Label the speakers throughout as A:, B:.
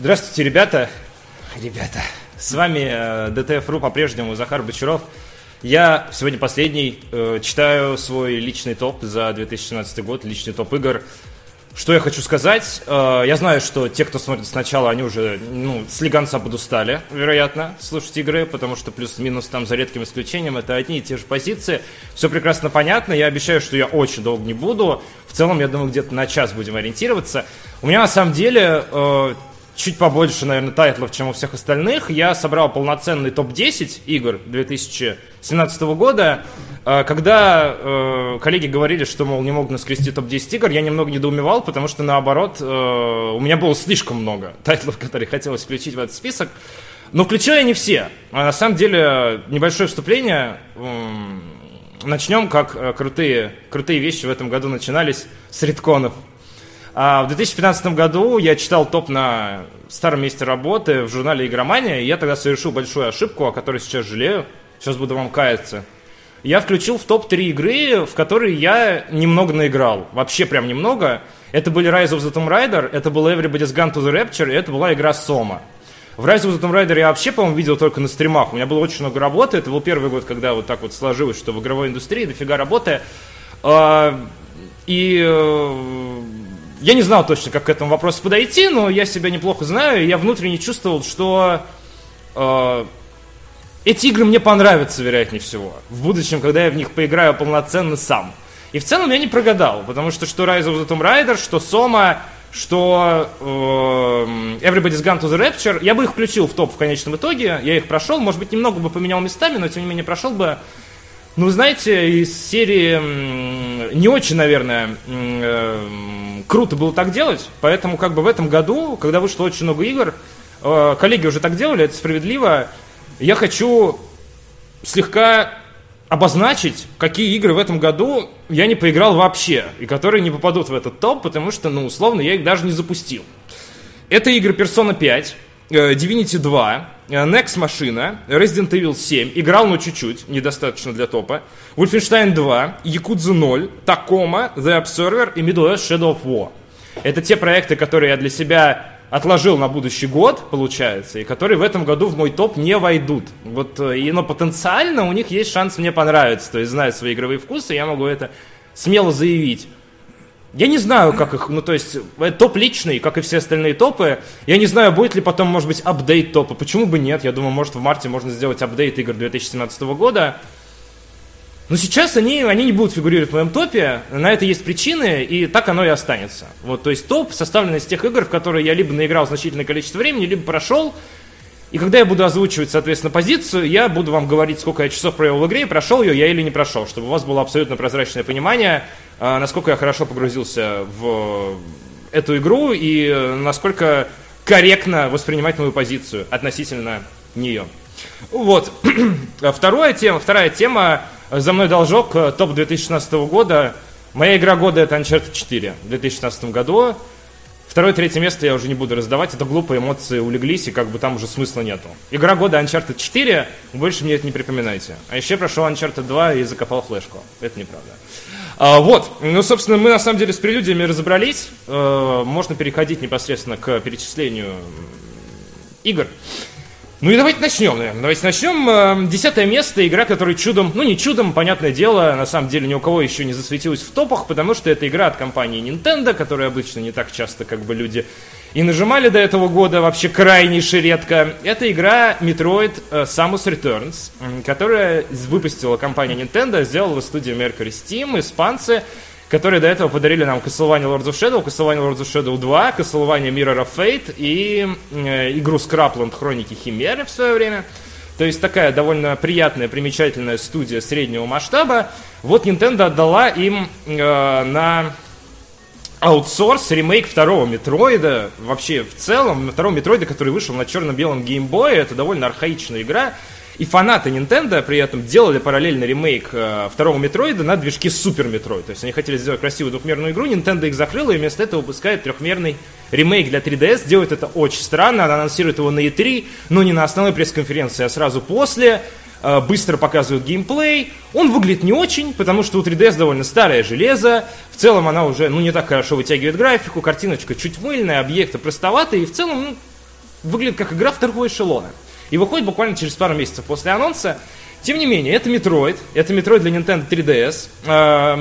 A: Здравствуйте, ребята. Ребята. С вами э, ДТФ.ру по-прежнему Захар Бочаров. Я сегодня последний э, читаю свой личный топ за 2017 год, личный топ игр. Что я хочу сказать? Э, я знаю, что те, кто смотрит сначала, они уже ну, с лиганца подустали, вероятно, слушать игры, потому что плюс-минус там за редким исключением это одни и те же позиции. Все прекрасно понятно. Я обещаю, что я очень долго не буду. В целом, я думаю, где-то на час будем ориентироваться. У меня на самом деле э, чуть побольше, наверное, тайтлов, чем у всех остальных. Я собрал полноценный топ-10 игр 2017 года. Э, когда э, коллеги говорили, что, мол, не могут наскрести топ-10 игр, я немного недоумевал, потому что, наоборот, э, у меня было слишком много тайтлов, которые хотелось включить в этот список. Но включил я не все. А на самом деле, небольшое вступление. Начнем, как крутые, крутые вещи в этом году начинались с ретконов. А в 2015 году я читал топ на старом месте работы в журнале «Игромания», и я тогда совершил большую ошибку, о которой сейчас жалею. Сейчас буду вам каяться. Я включил в топ-3 игры, в которые я немного наиграл. Вообще прям немного. Это были Rise of the Tomb Raider, это был Everybody's Gone to the Rapture, и это была игра Сома. В Rise of the Tomb Raider я вообще, по-моему, видел только на стримах. У меня было очень много работы. Это был первый год, когда вот так вот сложилось, что в игровой индустрии дофига работы. А, и э, я не знал точно, как к этому вопросу подойти, но я себя неплохо знаю, и я внутренне чувствовал, что э, эти игры мне понравятся, вероятнее всего, в будущем, когда я в них поиграю полноценно сам. И в целом я не прогадал, потому что что Rise of the Tomb Raider, что Soma, что э, Everybody's Gone to the Rapture, я бы их включил в топ в конечном итоге, я их прошел, может быть, немного бы поменял местами, но тем не менее прошел бы ну, знаете, из серии не очень, наверное, э, круто было так делать, поэтому как бы в этом году, когда вышло очень много игр, э, коллеги уже так делали, это справедливо, я хочу слегка обозначить, какие игры в этом году я не поиграл вообще, и которые не попадут в этот топ, потому что, ну, условно, я их даже не запустил. Это игры Persona 5, э, Divinity 2, Э, Next машина, Resident Evil 7, играл, но чуть-чуть, недостаточно для топа, Wolfenstein 2, Yakuza 0, Tacoma, The Observer и Middle Earth Shadow of War. Это те проекты, которые я для себя отложил на будущий год, получается, и которые в этом году в мой топ не войдут. Вот, э, и, но потенциально у них есть шанс мне понравиться, то есть, зная свои игровые вкусы, я могу это смело заявить. Я не знаю, как их, ну то есть, э, топ личный, как и все остальные топы. Я не знаю, будет ли потом, может быть, апдейт топа. Почему бы нет? Я думаю, может в марте можно сделать апдейт игр 2017 года. Но сейчас они, они не будут фигурировать в моем топе, на это есть причины, и так оно и останется. Вот, то есть топ составлен из тех игр, в которые я либо наиграл значительное количество времени, либо прошел, и когда я буду озвучивать, соответственно, позицию, я буду вам говорить, сколько я часов провел в игре, прошел ее я или не прошел, чтобы у вас было абсолютно прозрачное понимание, насколько я хорошо погрузился в эту игру и насколько корректно воспринимать мою позицию относительно нее. Вот. Вторая тема, вторая тема «За мной должок», топ 2016 года. Моя игра года это Uncharted 4 в 2016 году. Второе, третье место я уже не буду раздавать, это глупо, эмоции улеглись, и как бы там уже смысла нету. Игра года Uncharted 4, больше мне это не припоминайте. А еще прошел Uncharted 2 и закопал флешку. Это неправда. А, вот, ну, собственно, мы на самом деле с прелюдиями разобрались. А, можно переходить непосредственно к перечислению игр. Ну и давайте начнем, наверное. Давайте начнем. Эм, десятое место, игра, которая чудом, ну не чудом, понятное дело, на самом деле ни у кого еще не засветилась в топах, потому что это игра от компании Nintendo, которая обычно не так часто как бы люди и нажимали до этого года вообще крайнейше редко. Это игра Metroid э, Samus Returns, которая выпустила компания Nintendo, сделала студия Mercury Steam, испанцы, которые до этого подарили нам Castlevania Lords of Shadow, Castlevania Lords of Shadow 2, Castlevania Mirror of Fate и э, игру Scrapland Хроники Химеры в свое время. То есть такая довольно приятная, примечательная студия среднего масштаба. Вот Nintendo отдала им э, на аутсорс ремейк второго Метроида. Вообще, в целом, второго Метроида, который вышел на черно-белом геймбое. Это довольно архаичная игра. И фанаты Nintendo при этом делали параллельно ремейк э, второго Метроида на движке Super Metroid. То есть они хотели сделать красивую двухмерную игру, Nintendo их закрыла и вместо этого выпускает трехмерный ремейк для 3DS. Делает это очень странно, она анонсирует его на E3, но не на основной пресс-конференции, а сразу после быстро показывают геймплей. Он выглядит не очень, потому что у 3DS довольно старое железо. В целом она уже ну, не так хорошо вытягивает графику, картиночка чуть мыльная, объекты простоватые. И в целом ну, выглядит как игра второго эшелона. И выходит буквально через пару месяцев после анонса. Тем не менее, это Metroid, это Metroid для Nintendo 3DS.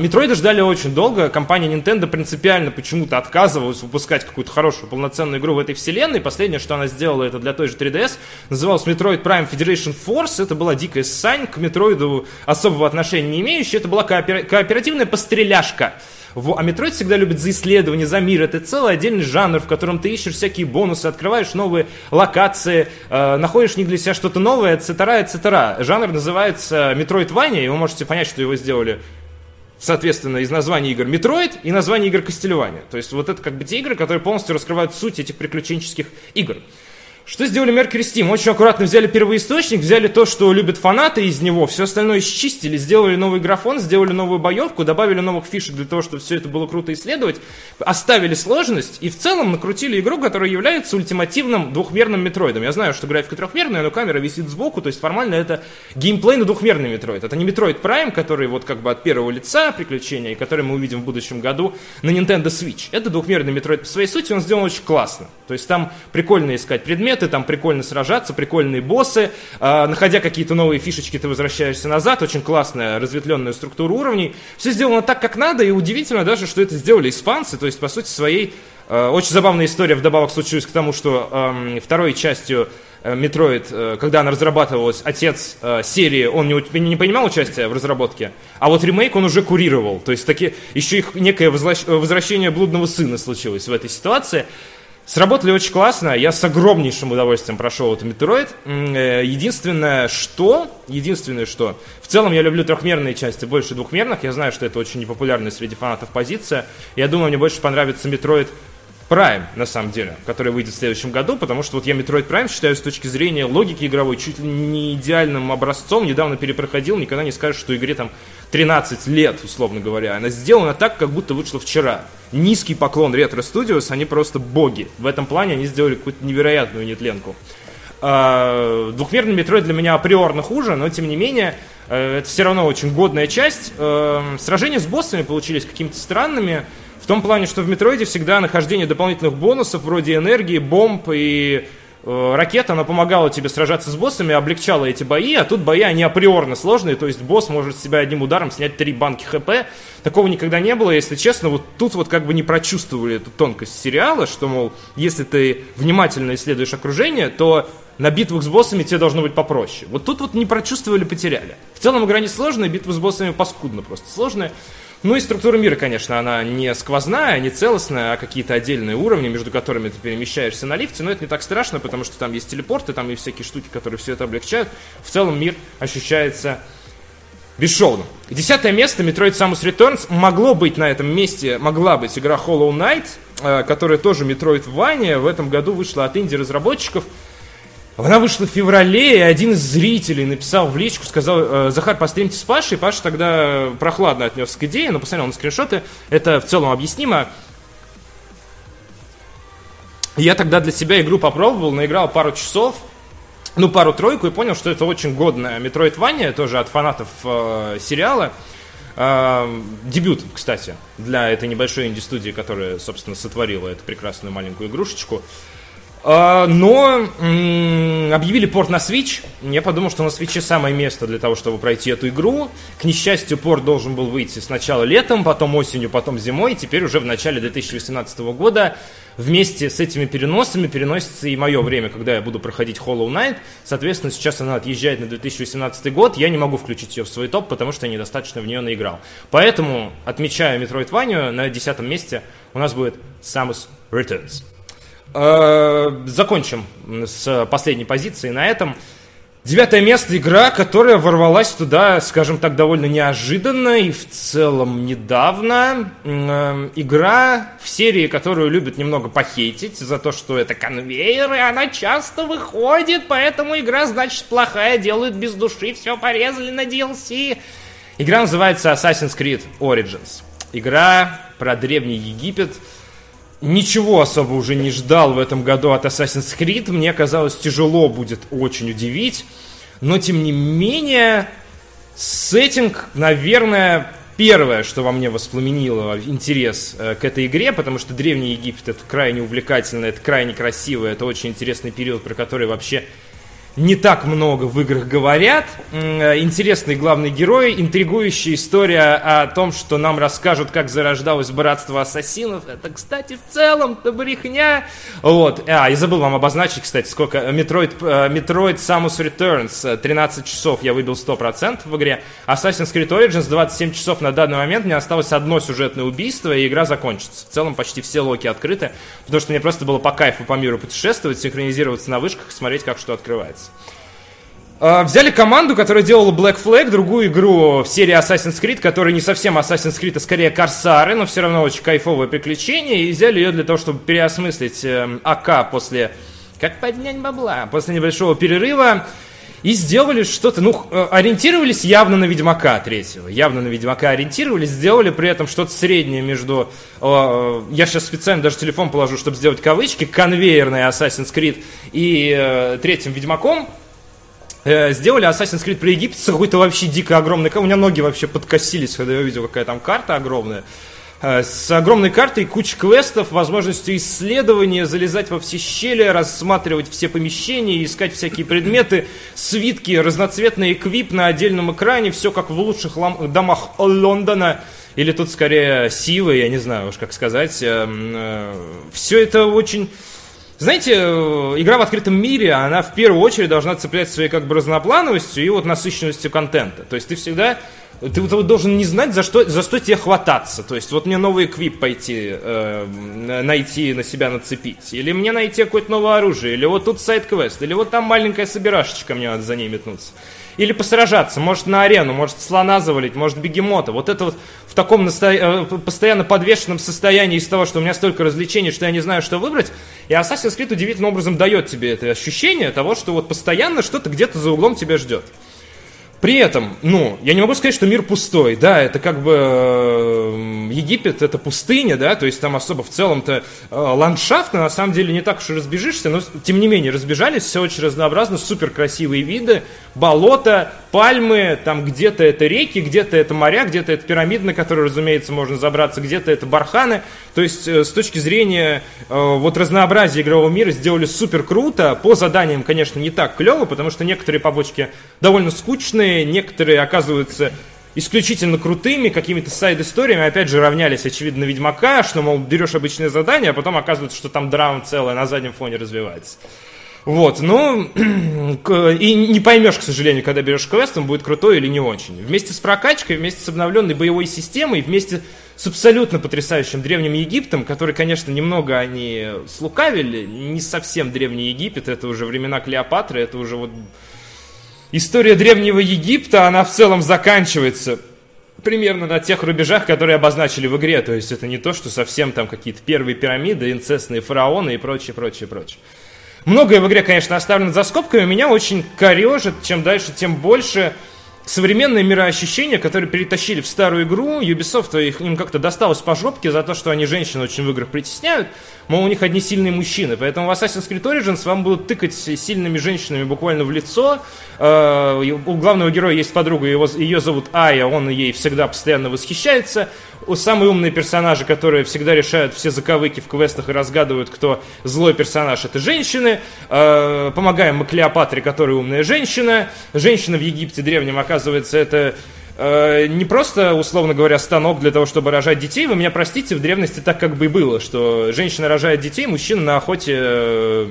A: Metroid ждали очень долго, компания Nintendo принципиально почему-то отказывалась выпускать какую-то хорошую полноценную игру в этой вселенной. Последнее, что она сделала, это для той же 3DS, называлось Metroid Prime Federation Force. Это была дикая сань, к Metroid особого отношения не имеющая. Это была коопер... кооперативная постреляшка. А Metroid всегда любит за исследование, за мир. Это целый отдельный жанр, в котором ты ищешь всякие бонусы, открываешь новые локации, э, находишь не для себя что-то новое, etc., etc. Жанр называется Metroidvania, и вы можете понять, что его сделали соответственно, из названия игр Metroid и названия игр Castlevania. То есть вот это как бы те игры, которые полностью раскрывают суть этих приключенческих игр. Что сделали Mercury Steam? Очень аккуратно взяли первоисточник, взяли то, что любят фанаты из него, все остальное счистили, сделали новый графон, сделали новую боевку, добавили новых фишек для того, чтобы все это было круто исследовать, оставили сложность и в целом накрутили игру, которая является ультимативным двухмерным метроидом. Я знаю, что графика трехмерная, но камера висит сбоку, то есть формально это геймплей на двухмерный метроид. Это не Metroid Prime, который вот как бы от первого лица приключения, и который мы увидим в будущем году на Nintendo Switch. Это двухмерный метроид по своей сути, он сделан очень классно. То есть там прикольно искать предметы, предметы, там прикольно сражаться, прикольные боссы. Э, находя какие-то новые фишечки, ты возвращаешься назад. Очень классная разветвленная структура уровней. Все сделано так, как надо, и удивительно даже, что это сделали испанцы. То есть, по сути, своей... Э, очень забавная история вдобавок случилась к тому, что э, второй частью Metroid, когда она разрабатывалась, отец э, серии, он не, не принимал участия в разработке, а вот ремейк он уже курировал. То есть таки, еще их некое возвращение блудного сына случилось в этой ситуации. Сработали очень классно, я с огромнейшим удовольствием прошел этот Metroid. Э, единственное, что, единственное, что, в целом я люблю трехмерные части больше двухмерных, я знаю, что это очень непопулярная среди фанатов позиция. Я думаю, мне больше понравится Metroid Prime, на самом деле, который выйдет в следующем году, потому что вот я Metroid Prime считаю с точки зрения логики игровой чуть ли не идеальным образцом. Недавно перепроходил, никогда не скажешь, что игре там 13 лет, условно говоря. Она сделана так, как будто вышла вчера. Низкий поклон Retro Studios, они просто боги. В этом плане они сделали какую-то невероятную нетленку. А, двухмерный Metroid для меня априорно хуже, но тем не менее, э, это все равно очень годная часть. Э, сражения с боссами получились какими-то странными. В том плане, что в Метроиде всегда нахождение дополнительных бонусов вроде энергии, бомб и э, ракет, она помогала тебе сражаться с боссами, облегчала эти бои, а тут бои, они априорно сложные, то есть босс может с себя одним ударом снять три банки хп. Такого никогда не было, если честно, вот тут вот как бы не прочувствовали эту тонкость сериала, что, мол, если ты внимательно исследуешь окружение, то на битвах с боссами тебе должно быть попроще. Вот тут вот не прочувствовали, потеряли. В целом игра не сложная, битвы с боссами паскудно просто сложные. Ну и структура мира, конечно, она не сквозная, не целостная, а какие-то отдельные уровни, между которыми ты перемещаешься на лифте, но это не так страшно, потому что там есть телепорты, там есть всякие штуки, которые все это облегчают. В целом мир ощущается бесшовным. Десятое место, Metroid Samus Returns. Могло быть на этом месте, могла быть игра Hollow Knight, э, которая тоже Metroidvania, в этом году вышла от инди-разработчиков. Она вышла в феврале, и один из зрителей написал в личку, сказал, «Э, Захар, постримите с Пашей. Паша тогда прохладно отнесся к идее, но посмотрел на скриншоты. Это в целом объяснимо. Я тогда для себя игру попробовал, наиграл пару часов, ну, пару-тройку, и понял, что это очень годная Metroidvania, тоже от фанатов э, сериала. Э, дебют, кстати, для этой небольшой инди-студии, которая, собственно, сотворила эту прекрасную маленькую игрушечку. Но объявили порт на Switch. Я подумал, что на Switch самое место для того, чтобы пройти эту игру. К несчастью, порт должен был выйти сначала летом, потом осенью, потом зимой. И теперь уже в начале 2018 года вместе с этими переносами переносится и мое время, когда я буду проходить Hollow Knight. Соответственно, сейчас она отъезжает на 2018 год. Я не могу включить ее в свой топ, потому что я недостаточно в нее наиграл. Поэтому, отмечая Metroidvania, на десятом месте у нас будет Samus Returns. Э, закончим с последней позиции на этом. Девятое место игра, которая ворвалась туда, скажем так, довольно неожиданно и в целом недавно. Э, игра в серии, которую любят немного похейтить за то, что это конвейер, и она часто выходит, поэтому игра, значит, плохая, делают без души, все порезали на DLC. Игра называется Assassin's Creed Origins. Игра про Древний Египет – ничего особо уже не ждал в этом году от Assassin's Creed. Мне казалось, тяжело будет очень удивить. Но, тем не менее, сеттинг, наверное, первое, что во мне воспламенило интерес э, к этой игре, потому что Древний Египет это крайне увлекательно, это крайне красиво, это очень интересный период, про который вообще не так много в играх говорят. Э, интересный главный герой, интригующая история о том, что нам расскажут, как зарождалось братство ассасинов. Это, кстати, в целом-то брехня. Вот. А, и забыл вам обозначить, кстати, сколько. Metroid, э, Metroid Samus Returns 13 э, часов я выбил 100% в игре. Assassin's Creed Origins 27 часов на данный момент. Мне осталось одно сюжетное убийство, и игра закончится. В целом почти все локи открыты, потому что мне просто было по кайфу по миру путешествовать, синхронизироваться на вышках, смотреть, как что открывается. А, взяли команду, которая делала Black Flag, другую игру в серии Assassin's Creed, которая не совсем Assassin's Creed, а скорее Корсары, но все равно очень кайфовое приключение, и взяли ее для того, чтобы переосмыслить э, АК после... Как поднять бабла? После небольшого перерыва. И сделали что-то, ну, э, ориентировались явно на Ведьмака третьего, явно на Ведьмака ориентировались, сделали при этом что-то среднее между, э, я сейчас специально даже телефон положу, чтобы сделать кавычки, конвейерный Assassin's Creed и э, третьим Ведьмаком, Э, сделали Assassin's Creed про Египет с какой-то вообще дико огромной... У меня ноги вообще подкосились, когда я увидел, какая там карта огромная. Э, с огромной картой, кучей квестов, возможностью исследования, залезать во все щели, рассматривать все помещения, искать всякие предметы, свитки, разноцветный эквип на отдельном экране, все как в лучших домах Лондона, или тут скорее Сивы, я не знаю уж как сказать. Эм, э, все это очень знаете, э, игра в открытом мире, она в первую очередь должна цеплять своей как бы разноплановостью и вот насыщенностью контента. То есть ты всегда ты вот должен не знать, за что, за что тебе хвататься. То есть, вот мне новый эквип пойти, э, найти, на себя нацепить. Или мне найти какое-то новое оружие. Или вот тут сайт-квест. Или вот там маленькая собирашечка, мне надо за ней метнуться. Или посражаться, может на арену, может слона завалить, может бегемота. Вот это вот в таком насто... Э, постоянно подвешенном состоянии из того, что у меня столько развлечений, что я не знаю, что выбрать. И Assassin's Creed удивительным образом дает тебе это ощущение того, что вот постоянно что-то где-то за углом тебя ждет. При этом, ну, я не могу сказать, что мир пустой, да, это как бы э, Египет, это пустыня, да, то есть там особо в целом-то э, ландшафтно, на самом деле не так уж и разбежишься, но тем не менее разбежались, все очень разнообразно, супер красивые виды, болота, пальмы, там где-то это реки, где-то это моря, где-то это пирамиды, на которые, разумеется, можно забраться, где-то это барханы, то есть э, с точки зрения э, вот разнообразия игрового мира сделали супер круто, по заданиям, конечно, не так клево, потому что некоторые побочки довольно скучные, сложные, некоторые оказываются исключительно крутыми, какими-то сайд-историями, опять же, равнялись, очевидно, Ведьмака, что, мол, берешь обычное задание, а потом оказывается, что там драма целая на заднем фоне развивается. Вот, ну, и не поймешь, к сожалению, когда берешь квест, он будет крутой или не очень. Вместе с прокачкой, вместе с обновленной боевой системой, вместе с абсолютно потрясающим Древним Египтом, который, конечно, немного они слукавили, не совсем Древний Египет, это уже времена Клеопатры, это уже вот история Древнего Египта, она в целом заканчивается примерно на тех рубежах, которые обозначили в игре. То есть это не то, что совсем там какие-то первые пирамиды, инцестные фараоны и прочее, прочее, прочее. Многое в игре, конечно, оставлено за скобками. Меня очень корежит, чем дальше, тем больше современное мироощущение, которое перетащили в старую игру. Ubisoft их, им как-то досталось по жопке за то, что они женщин очень в играх притесняют. Мол, у них одни сильные мужчины. Поэтому в Assassin's Creed Origins вам будут тыкать сильными женщинами буквально в лицо. Э, у главного героя есть подруга, его, ее зовут Ая, он ей всегда постоянно восхищается. Самые умные персонажи, которые всегда решают все заковыки в квестах и разгадывают, кто злой персонаж, это женщины. Э, помогаем мы Клеопатре, которая умная женщина. Женщина в Египте древнем, оказывается, это Э, не просто, условно говоря, станок для того, чтобы рожать детей. Вы меня простите, в древности так как бы и было, что женщина рожает детей, мужчина на охоте э,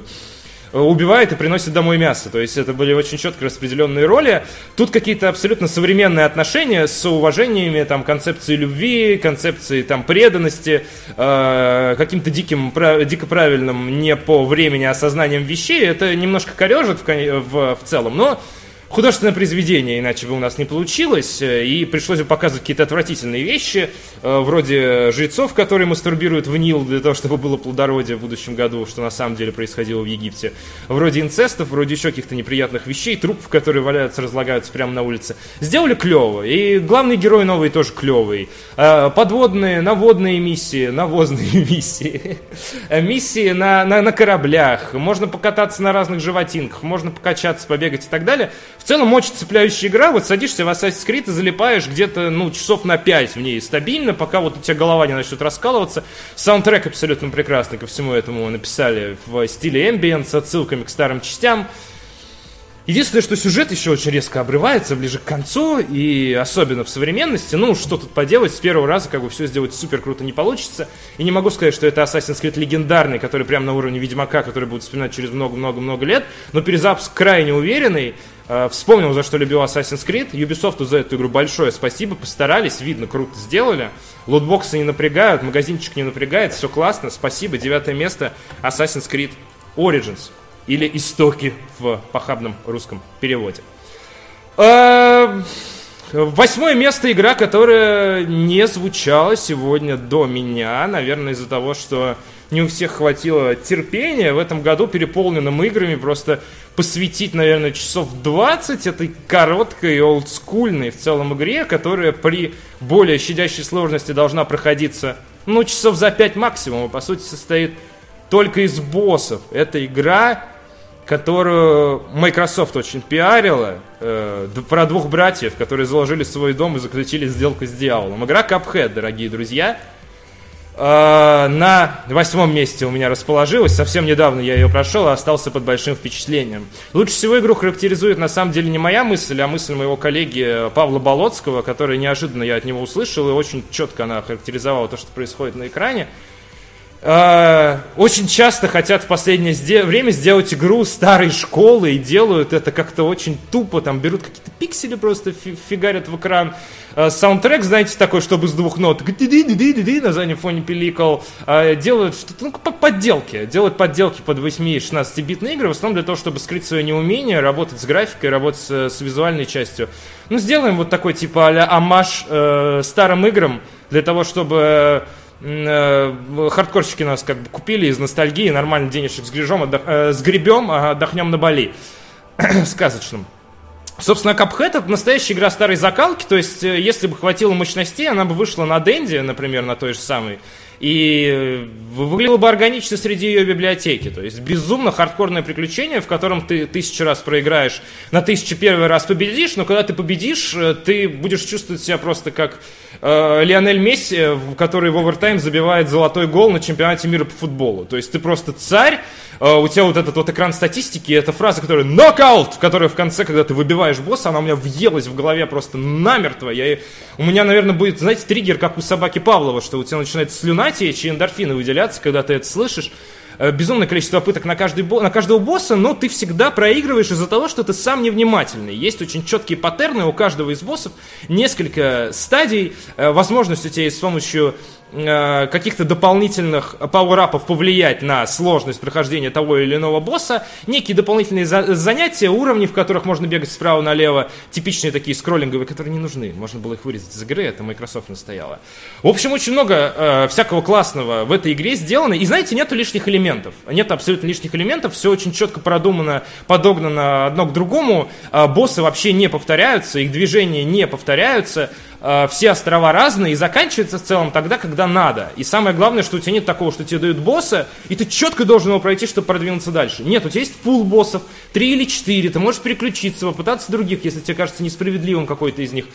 A: убивает и приносит домой мясо. То есть это были очень четко распределенные роли. Тут какие-то абсолютно современные отношения с уважениями, там, концепции любви, концепции там, преданности, э, каким-то диким, дико правильным не по времени осознанием вещей. Это немножко корежит в, в, в целом, но художественное произведение, иначе бы у нас не получилось, э, и пришлось бы показывать какие-то отвратительные вещи, э, вроде жрецов, которые мастурбируют в Нил для того, чтобы было плодородие в будущем году, что на самом деле происходило в Египте, вроде инцестов, вроде еще каких-то неприятных вещей, трупов, которые валяются, разлагаются прямо на улице. Сделали клево, и главный герой новый тоже клевый. Э, подводные, наводные миссии, навозные миссии, миссии на, на, на кораблях, можно покататься на разных животинках, можно покачаться, побегать и так далее – В целом очень цепляющая игра, вот садишься в Assassin's Creed и залипаешь где-то, ну, часов на 5 в ней стабильно, пока вот у тебя голова не начнет раскалываться. Саундтрек абсолютно прекрасный ко всему этому написали в стиле ambient с отсылками к старым частям. Единственное, что сюжет еще очень резко обрывается ближе к концу, и особенно в современности, ну, что тут поделать, с первого раза как бы все сделать супер круто не получится. И не могу сказать, что это Assassin's Creed легендарный, который прямо на уровне Ведьмака, который будет вспоминать через много-много-много лет, но перезапуск крайне уверенный. Э, вспомнил, за что любил Assassin's Creed. Ubisoft за эту игру большое спасибо, постарались, видно, круто сделали. Лутбоксы не напрягают, магазинчик не напрягает, все классно, спасибо. Девятое место Assassin's Creed Origins или истоки в похабном русском переводе. Эм, восьмое место игра, которая не звучала сегодня до меня, наверное, из-за того, что не у всех хватило терпения. В этом году переполненным играми просто посвятить, наверное, часов 20 этой короткой олдскульной в целом игре, которая при более щадящей сложности должна проходиться, ну, часов за 5 максимум, и, по сути, состоит только из боссов. Эта игра которую Microsoft очень пиарила, э, про двух братьев, которые заложили свой дом и заключили сделку с дьяволом. Игра Cuphead, дорогие друзья. Э, на восьмом месте у меня расположилась. Совсем недавно я ее прошел и остался под большим впечатлением. Лучше всего игру характеризует на самом деле не моя мысль, а мысль моего коллеги Павла Болоцкого, который неожиданно я от него услышал, и очень четко она характеризовала то, что происходит на экране. Очень часто хотят в последнее время сделать игру старой школы и делают это как-то очень тупо, там берут какие-то пиксели просто фигарят в экран. Э, саундтрек, знаете, такой, чтобы с двух нот на заднем фоне пиликал. Э, делают что-то, ну, подделки. Делают подделки под 8-16-битные игры, в основном для того, чтобы скрыть свое неумение, работать с графикой, работать с, с визуальной частью. Ну, сделаем вот такой, типа, а-ля амаш э, старым играм, для того, чтобы Э, хардкорщики нас как бы купили из ностальгии, нормально денежек сгребем, отдох, э, сгребем, а отдохнем на Бали. Сказочным. Собственно, Cuphead это настоящая игра старой закалки, то есть, э, если бы хватило мощностей, она бы вышла на Денде, например, на той же самой, и э, выглядело бы органично среди ее библиотеки. То есть безумно хардкорное приключение, в котором ты тысячу раз проиграешь, на тысячу первый раз победишь, но когда ты победишь, ты будешь чувствовать себя просто как э, Лионель Месси, который в овертайм забивает золотой гол на чемпионате мира по футболу. То есть ты просто царь, э, у тебя вот этот вот экран статистики, это фраза, которая нокаут, которая в конце, когда ты выбиваешь босса, она у меня въелась в голове просто намертво. Я, у меня, наверное, будет, знаете, триггер, как у собаки Павлова, что у тебя начинает слюна течь и эндорфины выделяться, когда ты это слышишь. Э, безумное количество попыток на, каждый, на каждого босса, но ты всегда проигрываешь из-за того, что ты сам невнимательный. Есть очень четкие паттерны у каждого из боссов, несколько стадий, э, возможность у тебя есть с помощью Э, каких-то дополнительных пауэрапов повлиять на сложность прохождения того или иного босса, некие дополнительные за- занятия, уровни, в которых можно бегать справа налево, типичные такие скроллинговые, которые не нужны, можно было их вырезать из игры, это Microsoft настояла. В общем, очень много э, всякого классного в этой игре сделано, и знаете, нету лишних элементов, нет абсолютно лишних элементов, все очень четко продумано, подогнано одно к другому, э, боссы вообще не повторяются, их движения не повторяются, Э, все острова разные, и заканчивается в целом тогда, когда надо. И самое главное, что у тебя нет такого, что тебе дают босса, и ты четко должен его пройти, чтобы продвинуться дальше. Нет, у тебя есть пул боссов, три или четыре, ты можешь переключиться, попытаться других, если тебе кажется несправедливым какой-то из них.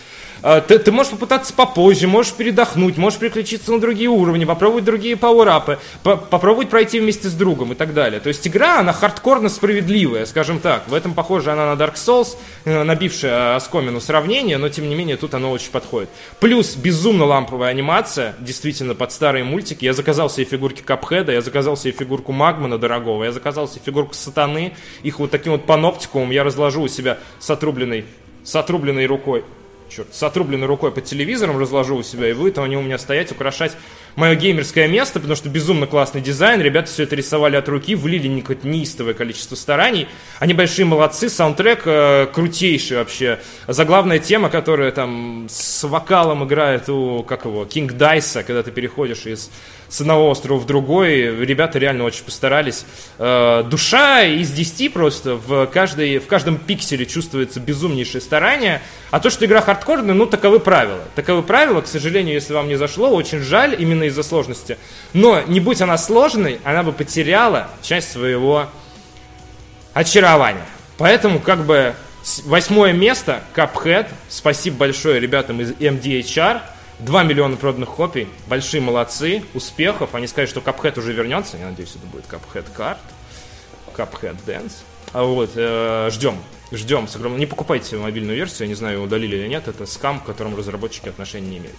A: Э, ты, ты можешь попытаться попозже, можешь передохнуть, можешь переключиться на другие уровни, попробовать другие пауэрапы, по попробовать пройти вместе с другом и так далее. То есть игра, она хардкорно справедливая, скажем так. В этом похоже она на Dark Souls, э, набившая оскомину сравнение, но тем не менее тут оно очень подходит. Плюс безумно ламповая анимация, действительно под старые мультики. Я заказал себе фигурки Капхеда, я заказал себе фигурку Магмана дорогого, я заказал себе фигурку Сатаны, их вот таким вот паноптикумом я разложу у себя с отрубленной, с отрубленной рукой черт, с отрубленной рукой под телевизором разложу у себя, и будет они у меня стоять, украшать мое геймерское место, потому что безумно классный дизайн, ребята все это рисовали от руки, влили неистовое количество стараний, они большие молодцы, саундтрек э, крутейший вообще, заглавная тема, которая там с вокалом играет у, как его, Кинг Дайса, когда ты переходишь из с одного острова в другой. Ребята реально очень постарались. Э, душа из 10 просто. В, каждой, в каждом пикселе чувствуется безумнейшее старание. А то, что игра хардкорная, ну, таковы правила. Таковы правила, к сожалению, если вам не зашло, очень жаль именно из-за сложности. Но не будь она сложной, она бы потеряла часть своего очарования. Поэтому, как бы, Восьмое место, Cuphead. Спасибо большое ребятам из MDHR. 2 миллиона проданных копий. Большие молодцы. Успехов. Они сказали, что Cuphead уже вернется. Я надеюсь, это будет Cuphead Card. Cuphead Dance. А вот, э, ждем. Ждем с огромным... Не покупайте мобильную версию, я не знаю, удалили или нет. Это скам, к которому разработчики отношения не имеют.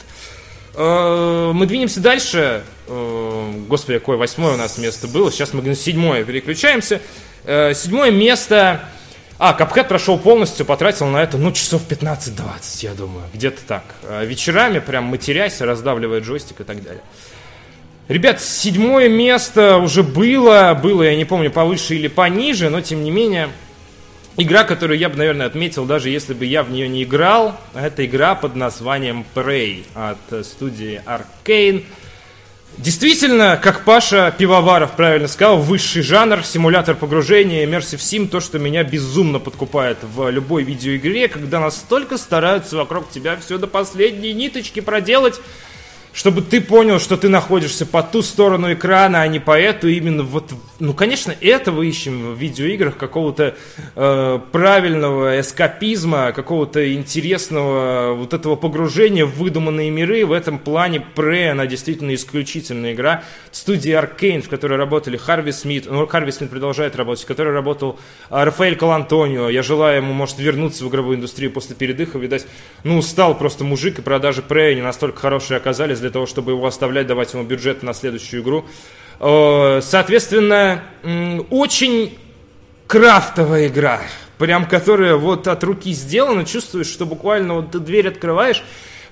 A: Э, мы двинемся дальше. Э, господи, какое восьмое у нас место было. Сейчас мы на седьмое переключаемся. Э, седьмое место... А, Капхэт прошел полностью, потратил на это, ну, часов 15-20, я думаю, где-то так. Вечерами прям матерясь, раздавливая джойстик и так далее. Ребят, седьмое место уже было, было, я не помню, повыше или пониже, но тем не менее, игра, которую я бы, наверное, отметил, даже если бы я в нее не играл, это игра под названием Prey от студии Arkane. Действительно, как Паша Пивоваров правильно сказал, высший жанр, симулятор погружения, Immersive Sim, то, что меня безумно подкупает в любой видеоигре, когда настолько стараются вокруг тебя все до последней ниточки проделать, чтобы ты понял, что ты находишься по ту сторону экрана, а не по эту. Именно вот, ну, конечно, этого ищем в видеоиграх, какого-то э, правильного эскапизма, какого-то интересного вот этого погружения в выдуманные миры. В этом плане Prey, она действительно исключительная игра. Студия Arkane, в которой работали Харви Смит, ну, Харви Смит продолжает работать, в которой работал э, Рафаэль Калантонио. Я желаю ему, может, вернуться в игровую индустрию после передыха, видать, ну, устал просто мужик, и продажи Prey не настолько хорошие оказались, для того, чтобы его оставлять, давать ему бюджет на следующую игру. Э, соответственно, очень крафтовая игра, прям которая вот от руки сделана, чувствуешь, что буквально вот ты дверь открываешь,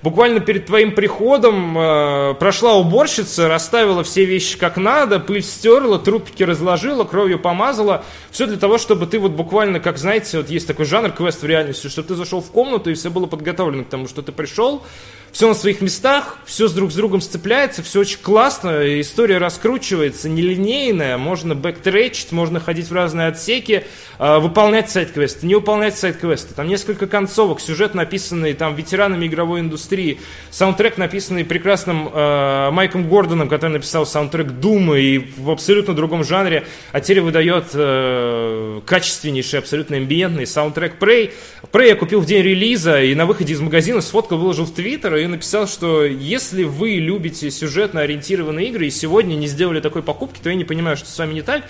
A: буквально перед твоим приходом э, прошла уборщица, расставила все вещи как надо, пыль стерла, трупики разложила, кровью помазала. Все для того, чтобы ты вот буквально, как знаете, вот есть такой жанр квест в реальности, чтобы ты зашел в комнату и все было подготовлено к тому, что ты пришел, все на своих местах, все с друг с другом сцепляется, все очень классно, история раскручивается, нелинейная, можно бэктречить, можно ходить в разные отсеки, э, выполнять сайт-квесты, не выполнять сайт-квесты. Там несколько концовок, сюжет написанный там ветеранами игровой индустрии, саундтрек написанный прекрасным э, Майком Гордоном, который написал саундтрек Дума и в абсолютно другом жанре, а теперь выдает э, качественнейший, абсолютно амбиентный саундтрек Prey. Prey я купил в день релиза и на выходе из магазина сфоткал, выложил в Твиттер, и написал, что если вы любите сюжетно ориентированные игры и сегодня не сделали такой покупки, то я не понимаю, что с вами не так.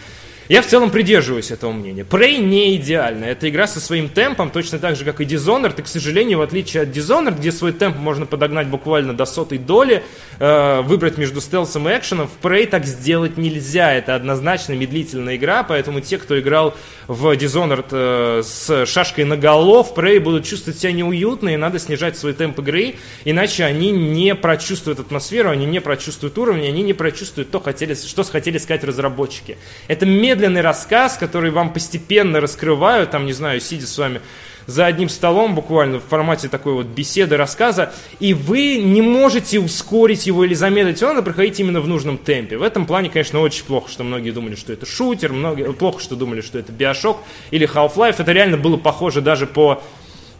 A: Я в целом придерживаюсь этого мнения. Prey не идеально. Это игра со своим темпом, точно так же, как и Dishonored. И, к сожалению, в отличие от Dishonored, где свой темп можно подогнать буквально до сотой доли, э, выбрать между стелсом и экшеном, в Prey так сделать нельзя. Это однозначно медлительная игра, поэтому те, кто играл в Dishonored э, с шашкой на голов, Prey будут чувствовать себя неуютно, и надо снижать свой темп игры, иначе они не прочувствуют атмосферу, они не прочувствуют уровень, они не прочувствуют то, хотели, что хотели сказать разработчики. Это медленно медленный рассказ, который вам постепенно раскрывают, там, не знаю, сидя с вами за одним столом, буквально в формате такой вот беседы, рассказа, и вы не можете ускорить его или замедлить, его надо проходить именно в нужном темпе. В этом плане, конечно, очень плохо, что многие думали, что это шутер, многие, плохо, что думали, что это Bioshock или Half-Life. Это реально было похоже даже по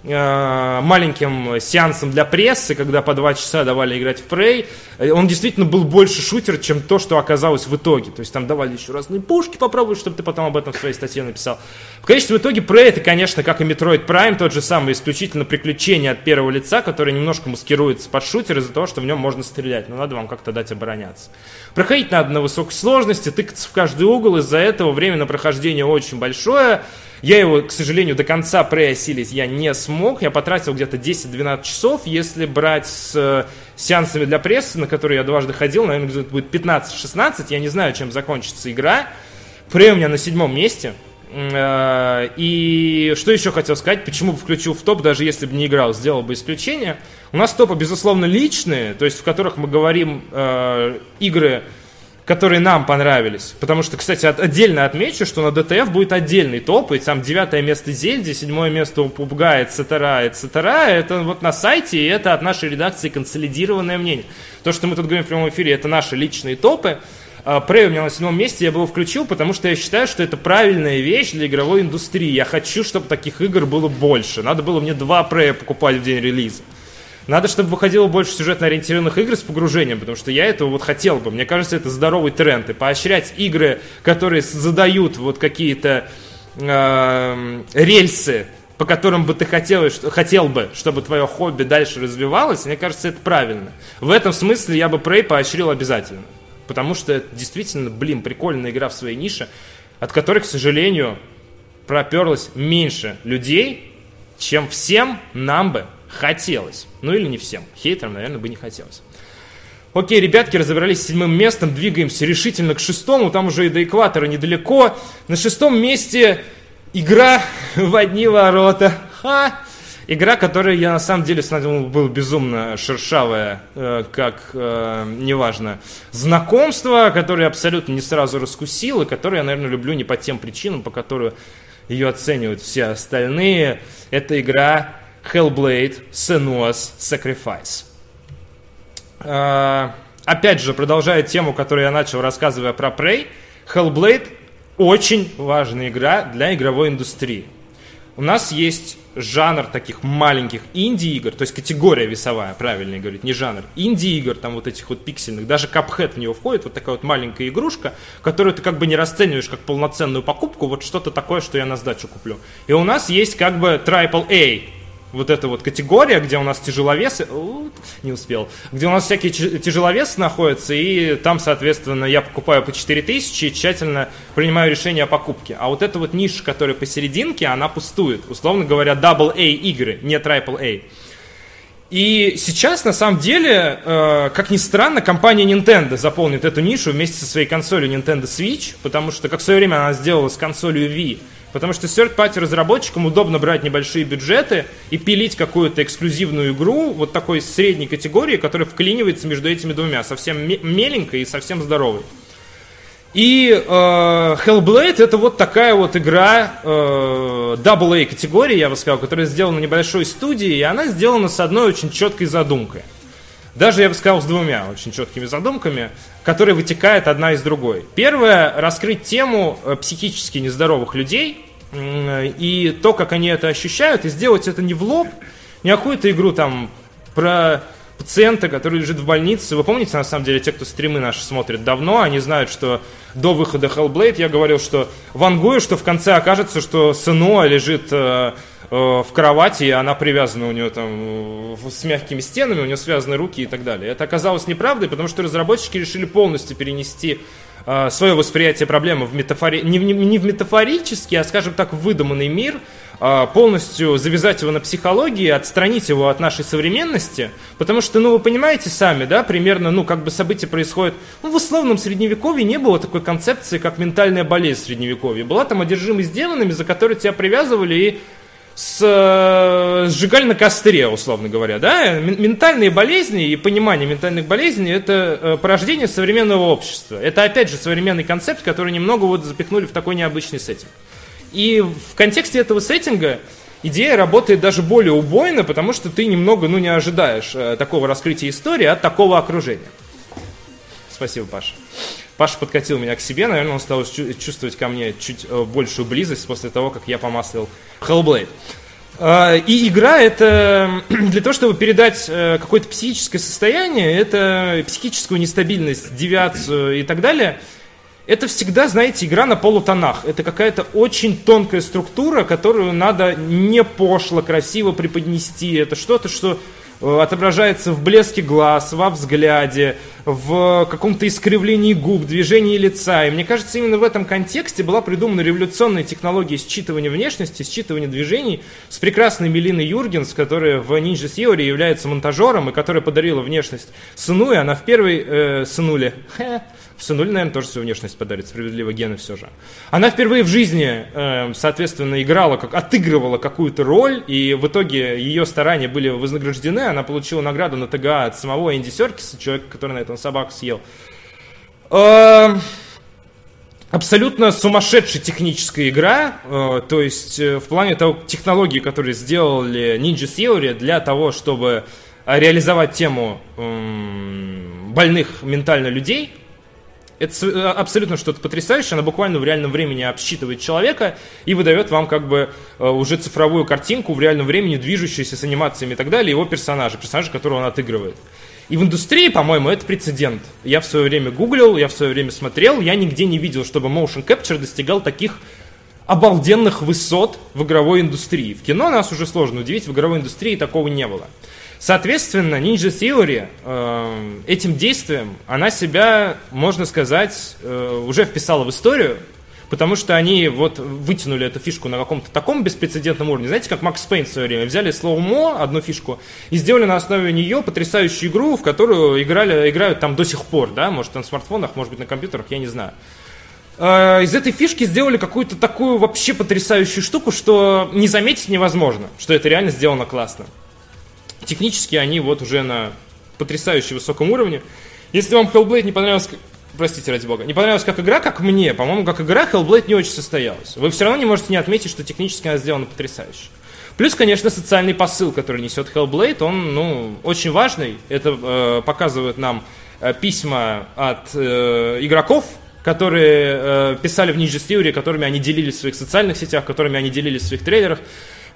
A: маленьким сеансом для прессы, когда по два часа давали играть в Prey, э, он действительно был больше шутер, чем то, что оказалось в итоге. То есть там давали еще разные пушки попробовать, чтобы ты потом об этом в своей статье написал. В конечном итоге Prey это, конечно, как и Metroid Prime, тот же самый исключительно приключение от первого лица, которое немножко маскируется под шутер из-за того, что в нем можно стрелять. Но надо вам как-то дать обороняться. Проходить надо на высокой сложности, тыкаться в каждый угол, из-за этого время на прохождение очень большое. Я его, к сожалению, до конца преосилить я не смог. Я потратил где-то 10-12 часов. Если брать с э, сеансами для прессы, на которые я дважды ходил, наверное, будет 15-16. Я не знаю, чем закончится игра. Прей у меня на седьмом месте. Э, и что еще хотел сказать, почему бы включил в топ, даже если бы не играл, сделал бы исключение. У нас топы, безусловно, личные, то есть в которых мы говорим э, игры которые нам понравились. Потому что, кстати, отдельно отмечу, что на ДТФ будет отдельный топ, и там девятое место Зельди, седьмое место у Пубга, etc., etc. Это вот на сайте, и это от нашей редакции консолидированное мнение. То, что мы тут говорим в прямом эфире, это наши личные топы. Прей у меня на седьмом месте, я его включил, потому что я считаю, что это правильная вещь для игровой индустрии. Я хочу, чтобы таких игр было больше. Надо было мне два Прея покупать в день релиза. Надо, чтобы выходило больше сюжетно-ориентированных игр с погружением, потому что я этого вот хотел бы. Мне кажется, это здоровый тренд. И поощрять игры, которые задают вот какие-то э, рельсы по которым бы ты хотел, хотел бы, чтобы твое хобби дальше развивалось, мне кажется, это правильно. В этом смысле я бы Prey поощрил обязательно. Потому что это действительно, блин, прикольная игра в своей нише, от которой, к сожалению, проперлось меньше людей, чем всем нам бы хотелось. Ну или не всем. Хейтерам, наверное, бы не хотелось. Окей, ребятки, разобрались с седьмым местом, двигаемся решительно к шестому, там уже и до экватора недалеко. На шестом месте игра в одни ворота. Ха! Игра, которая я на самом деле смотрел, была безумно шершавая, э, как, э, неважно, знакомство, которое абсолютно не сразу раскусил, и которое я, наверное, люблю не по тем причинам, по которым ее оценивают все остальные. Это игра Hellblade Senua's Sacrifice. Э, опять же, продолжая тему, которую я начал, рассказывая про Prey, Hellblade очень важная игра для игровой индустрии. У нас есть жанр таких маленьких инди-игр, то есть категория весовая, правильно говорить, не жанр. Инди-игр, там вот этих вот пиксельных, даже Cuphead в него входит, вот такая вот маленькая игрушка, которую ты как бы не расцениваешь как полноценную покупку, вот что-то такое, что я на сдачу куплю. И у нас есть как бы AAA вот эта вот категория, где у нас тяжеловесы, не успел, где у нас всякие тяжеловесы находятся, и там, соответственно, я покупаю по 4000 и тщательно принимаю решение о покупке. А вот эта вот ниша, которая посерединке, она пустует. Условно говоря, double A игры, не triple A. И сейчас, на самом деле, э, как ни странно, компания Nintendo заполнит эту нишу вместе со своей консолью Nintendo Switch, потому что, как в свое время она сделала с консолью Wii, Потому что third-party разработчикам удобно брать небольшие бюджеты и пилить какую-то эксклюзивную игру вот такой средней категории, которая вклинивается между этими двумя, совсем меленькой и совсем здоровой. И э, Hellblade это вот такая вот игра э, AA категории, я бы сказал, которая сделана небольшой студией, и она сделана с одной очень четкой задумкой. Даже, я бы сказал, с двумя очень четкими задумками, которые вытекают одна из другой. Первое – раскрыть тему э, психически нездоровых людей и то, как они это ощущают, и сделать это не в лоб, не какую-то игру там про пациента, который лежит в больнице. Вы помните, на самом деле, те, кто стримы наши смотрит давно, они знают, что до выхода Hellblade я говорил, что вангую, что в конце окажется, что Сенуа лежит Э, в кровати, и она привязана у нее там с мягкими стенами, у нее связаны руки и так далее. Это оказалось неправдой, потому что разработчики решили полностью перенести э, свое восприятие проблемы в метафори... не, не, не в метафорический, а, скажем так, в выдуманный мир, э, полностью завязать его на психологии, отстранить его от нашей современности, потому что, ну, вы понимаете сами, да, примерно, ну, как бы события происходят, ну, в условном средневековье не было такой концепции, как ментальная болезнь в средневековье. Была там одержимость демонами, за которые тебя привязывали и с, э, сжигали на костре, условно говоря, да, ментальные болезни и понимание ментальных болезней – это э, порождение современного общества. Это, опять же, современный концепт, который немного вот запихнули в такой необычный сеттинг. И в контексте этого сеттинга идея работает даже более убойно, потому что ты немного, ну, не ожидаешь э, такого раскрытия истории от такого окружения. Спасибо, Паша. Паша подкатил меня к себе, наверное, он стал чувствовать ко мне чуть э, большую близость после того, как я помаслил Hellblade. А, и игра это для того, чтобы передать э, какое-то психическое состояние, это психическую нестабильность, девиацию и так далее. Это всегда, знаете, игра на полутонах. Это какая-то очень тонкая структура, которую надо не пошло, красиво преподнести. Это что-то, что отображается в блеске глаз, во взгляде, в каком-то искривлении губ, движении лица. И мне кажется, именно в этом контексте была придумана революционная технология считывания внешности, считывания движений с прекрасной Мелиной Юргенс, которая в Ninja Theory является монтажером и которая подарила внешность сыну, и она в первой э, сынуле Сынуль, наверное, тоже свою внешность подарит, справедливо гены все же. Она впервые в жизни, э, соответственно, играла, как, отыгрывала какую-то роль, и в итоге ее старания были вознаграждены. Она получила награду на ТГА от самого Энди Серкиса, человека, который на этом собаку съел. Э, абсолютно сумасшедшая техническая игра, э, то есть в плане того, технологий, которые сделали Ninja Theory для того, чтобы реализовать тему больных ментально людей, это э, абсолютно что-то потрясающее. Она буквально в реальном времени обсчитывает человека и выдает вам как бы э, уже цифровую картинку в реальном времени, движущуюся с анимациями и так далее, его персонажа, персонажа, которого он отыгрывает. И в индустрии, по-моему, это прецедент. Я в свое время гуглил, я в свое время смотрел, я нигде не видел, чтобы motion capture достигал таких обалденных высот в игровой индустрии. В кино нас уже сложно удивить, в игровой индустрии такого не было. Соответственно, Ninja Theory э, этим действием, она себя, можно сказать, э, уже вписала в историю, потому что они вот вытянули эту фишку на каком-то таком беспрецедентном уровне. Знаете, как Макс Пейн в свое время. Взяли слоумо, одну фишку, и сделали на основе нее потрясающую игру, в которую играли, играют там до сих пор, да, может на смартфонах, может быть на компьютерах, я не знаю. Э, из этой фишки сделали какую-то такую вообще потрясающую штуку, что не заметить невозможно, что это реально сделано классно. Технически они вот уже на потрясающе высоком уровне. Если вам Hellblade не понравилось, простите, ради бога, не понравилась как игра, как мне, по-моему, как игра Hellblade не очень состоялась. Вы все равно не можете не отметить, что технически она сделана потрясающе. Плюс, конечно, социальный посыл, который несет Hellblade, он, ну, очень важный. Это э, показывают нам э, письма от э, игроков, которые э, писали в Ninja Theory, которыми они делились в своих социальных сетях, которыми они делились в своих трейлерах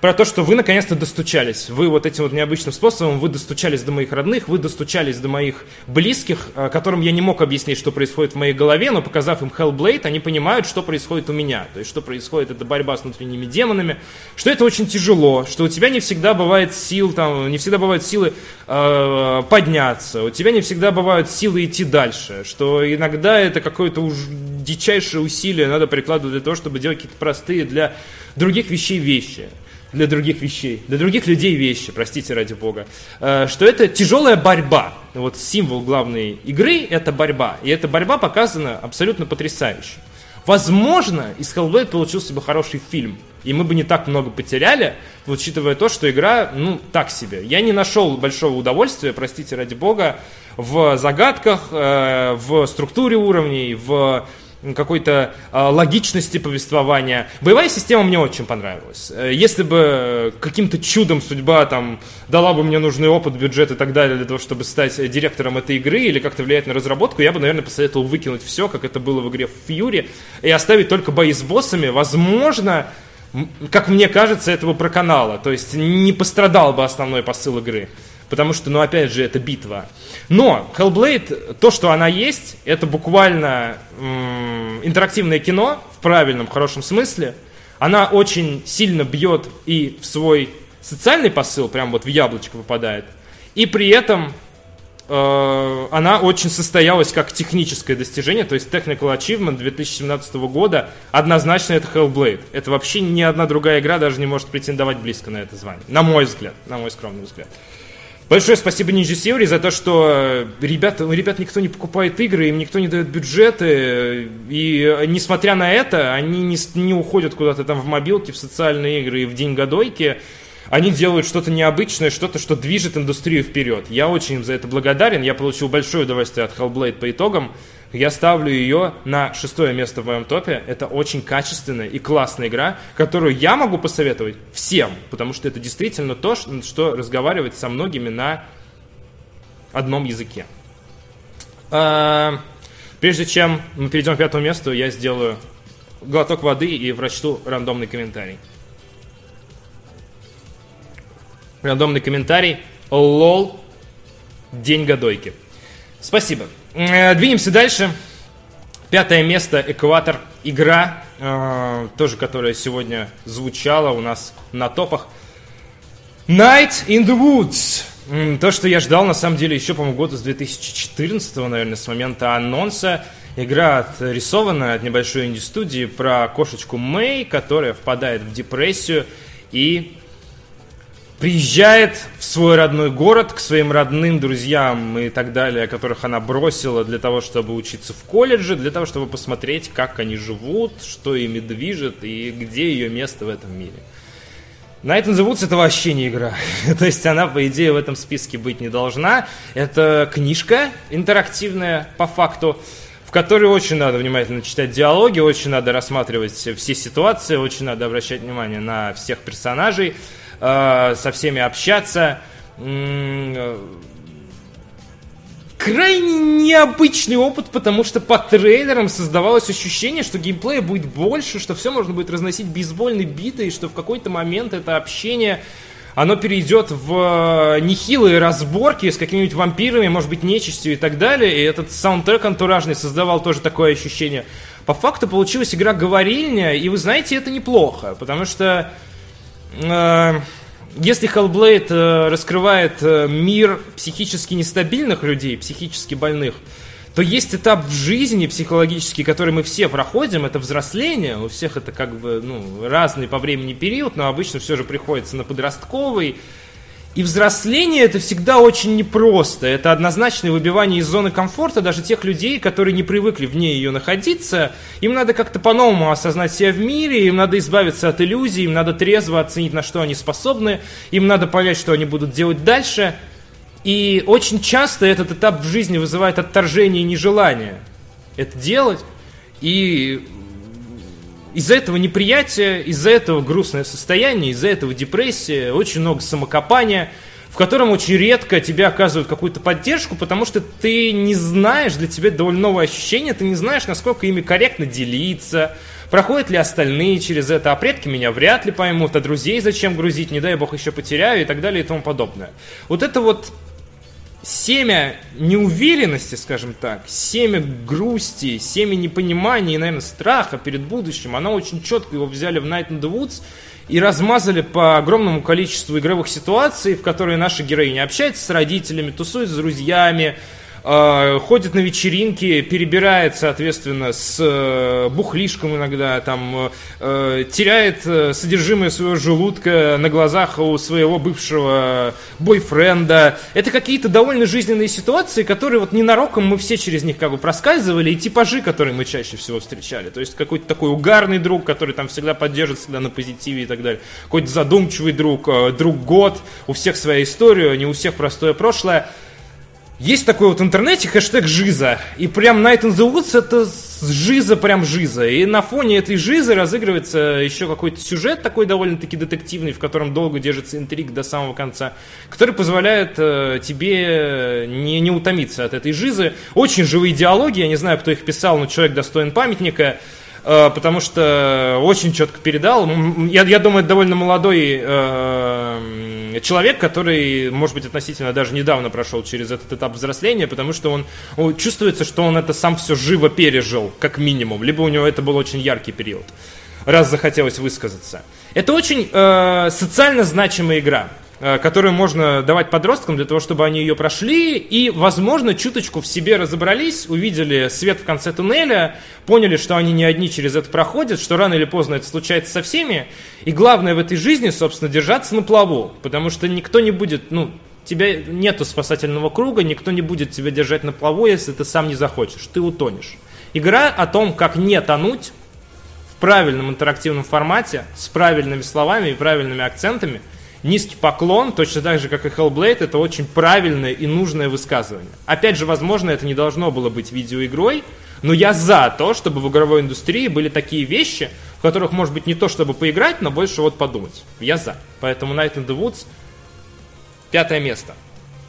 A: про то, что вы наконец-то достучались. Вы вот этим вот необычным способом, вы достучались до моих родных, вы достучались до моих близких, э, которым я не мог объяснить, что происходит в моей голове, но показав им Hellblade, они понимают, что происходит у меня. То есть, что происходит, это борьба с внутренними демонами, что это очень тяжело, что у тебя не всегда бывает сил, там, не всегда бывают силы э, подняться, у тебя не всегда бывают силы идти дальше, что иногда это какое-то уж дичайшее усилие надо прикладывать для того, чтобы делать какие-то простые для других вещей вещи для других вещей, для других людей вещи, простите ради бога, э, что это тяжелая борьба. Вот символ главной игры – это борьба. И эта борьба показана абсолютно потрясающе. Возможно, из Hellblade получился бы хороший фильм, и мы бы не так много потеряли, учитывая то, что игра, ну, так себе. Я не нашел большого удовольствия, простите ради бога, в загадках, э, в структуре уровней, в какой-то э, логичности повествования. Боевая система мне очень понравилась. Э, если бы каким-то чудом судьба там дала бы мне нужный опыт, бюджет и так далее для того, чтобы стать директором этой игры или как-то влиять на разработку, я бы, наверное, посоветовал выкинуть все, как это было в игре Fury, и оставить только бои с боссами. Возможно, как мне кажется, этого проканала. То есть не пострадал бы основной посыл игры. Потому что, ну, опять же, это битва. Но Hellblade, то, что она есть, это буквально м- интерактивное кино в правильном, хорошем смысле. Она очень сильно бьет и в свой социальный посыл, прям вот в яблочко попадает. И при этом э, она очень состоялась как техническое достижение, то есть Technical Achievement 2017 года однозначно это Hellblade. Это вообще ни одна другая игра даже не может претендовать близко на это звание. На мой взгляд, на мой скромный взгляд. Большое спасибо Ninja Theory за то, что ребят, ребят никто не покупает игры, им никто не дает бюджеты, и несмотря на это, они не, не уходят куда-то там в мобилки, в социальные игры и в деньгодойки, они делают что-то необычное, что-то, что движет индустрию вперед. Я очень им за это благодарен, я получил большое удовольствие от Hellblade по итогам, я ставлю ее на шестое место в моем топе. Это очень качественная и классная игра, которую я могу посоветовать всем, потому что это действительно то, что разговаривать со многими на одном языке. А, прежде чем мы перейдем к пятому месту, я сделаю глоток воды и прочту рандомный комментарий. Рандомный комментарий. Лол. День годойки. Спасибо. Э, двинемся дальше. Пятое место «Экватор». Игра, э, тоже которая сегодня звучала у нас на топах. Night in the Woods. То, что я ждал, на самом деле, еще, по-моему, года с 2014, наверное, с момента анонса. Игра отрисованная от небольшой инди-студии про кошечку Мэй, которая впадает в депрессию и приезжает в свой родной город к своим родным друзьям и так далее, которых она бросила для того, чтобы учиться в колледже, для того, чтобы посмотреть, как они живут, что ими движет и где ее место в этом мире. Night in the это вообще не игра. То есть она, по идее, в этом списке быть не должна. Это книжка интерактивная, по факту, в которой очень надо внимательно читать диалоги, очень надо рассматривать все ситуации, очень надо обращать внимание на всех персонажей. Э, со всеми общаться. Крайне необычный опыт, потому что по трейлерам создавалось ощущение, что геймплея будет больше, что все можно будет разносить бейсбольной битой, что в какой-то момент это общение оно перейдет в э, нехилые разборки с какими-нибудь вампирами, может быть, нечистью и так далее. И этот саундтрек антуражный создавал тоже такое ощущение. По факту получилась игра говорильня, и вы знаете, это неплохо, потому что если Hellblade э, раскрывает э, мир психически нестабильных людей, психически больных, то есть этап в жизни психологический, который мы все проходим, это взросление, у всех это как бы ну, разный по времени период, но обычно все же приходится на подростковый, и взросление это всегда очень непросто. Это однозначное выбивание из зоны комфорта даже тех людей, которые не привыкли вне ее находиться. Им надо как-то по-новому осознать себя в мире, им надо избавиться от иллюзий, им надо трезво оценить, на что они способны, им надо понять, что они будут делать дальше. И очень часто этот этап в жизни вызывает отторжение и нежелание это делать. И из-за этого неприятия, из-за этого грустное состояние, из-за этого депрессия, очень много самокопания, в котором очень редко тебе оказывают какую-то поддержку, потому что ты не знаешь, для тебя довольно новое ощущение, ты не знаешь, насколько ими корректно делиться, проходят ли остальные через это, а предки меня вряд ли поймут, а друзей зачем грузить, не дай бог еще потеряю и так далее и тому подобное. Вот это вот семя неуверенности, скажем так, семя грусти, семя непонимания и, наверное, страха перед будущим, она очень четко его взяли в Night in the Woods и размазали по огромному количеству игровых ситуаций, в которые наши героини общаются с родителями, тусуются с друзьями, ходит на вечеринки, перебирает, соответственно, с э, бухлишком иногда, там, э, теряет э, содержимое своего желудка на глазах у своего бывшего бойфренда. Это какие-то довольно жизненные ситуации, которые вот ненароком мы все через них как бы проскальзывали, и типажи, которые мы чаще всего встречали. То есть какой-то такой угарный друг, который там всегда поддержит, всегда на позитиве и так далее. Какой-то задумчивый друг, друг год, у всех своя история, не у всех простое прошлое. Есть такой вот в интернете хэштег «Жиза», и прям Night in the Woods это жиза прям жиза. И на фоне этой жизы разыгрывается еще какой-то сюжет такой довольно-таки детективный, в котором долго держится интриг до самого конца, который позволяет э, тебе не, не утомиться от этой жизы. Очень живые диалоги, я не знаю, кто их писал, но человек достоин памятника. Э, потому что очень четко передал. Я, я думаю, это довольно молодой э, человек, который, может быть, относительно даже недавно прошел через этот этап взросления, потому что он, он чувствуется, что он это сам все живо пережил, как минимум, либо у него это был очень яркий период, раз захотелось высказаться. Это очень э, социально значимая игра. Э, которую можно давать подросткам для того, чтобы они ее прошли и, возможно, чуточку в себе разобрались, увидели свет в конце туннеля, поняли, что они не одни через это проходят, что рано или поздно это случается со всеми. И главное в этой жизни, собственно, держаться на плаву, потому что никто не будет, ну, тебя нету спасательного круга, никто не будет тебя держать на плаву, если ты сам не захочешь, ты утонешь. Игра о том, как не тонуть в правильном интерактивном формате, с правильными словами и правильными акцентами – низкий поклон, точно так же, как и Hellblade, это очень правильное и нужное высказывание. Опять же, возможно, это не должно было быть видеоигрой, но я за то, чтобы в игровой индустрии были такие вещи, в которых, может быть, не то чтобы поиграть, но больше вот подумать. Я за. Поэтому Night in the Woods пятое место.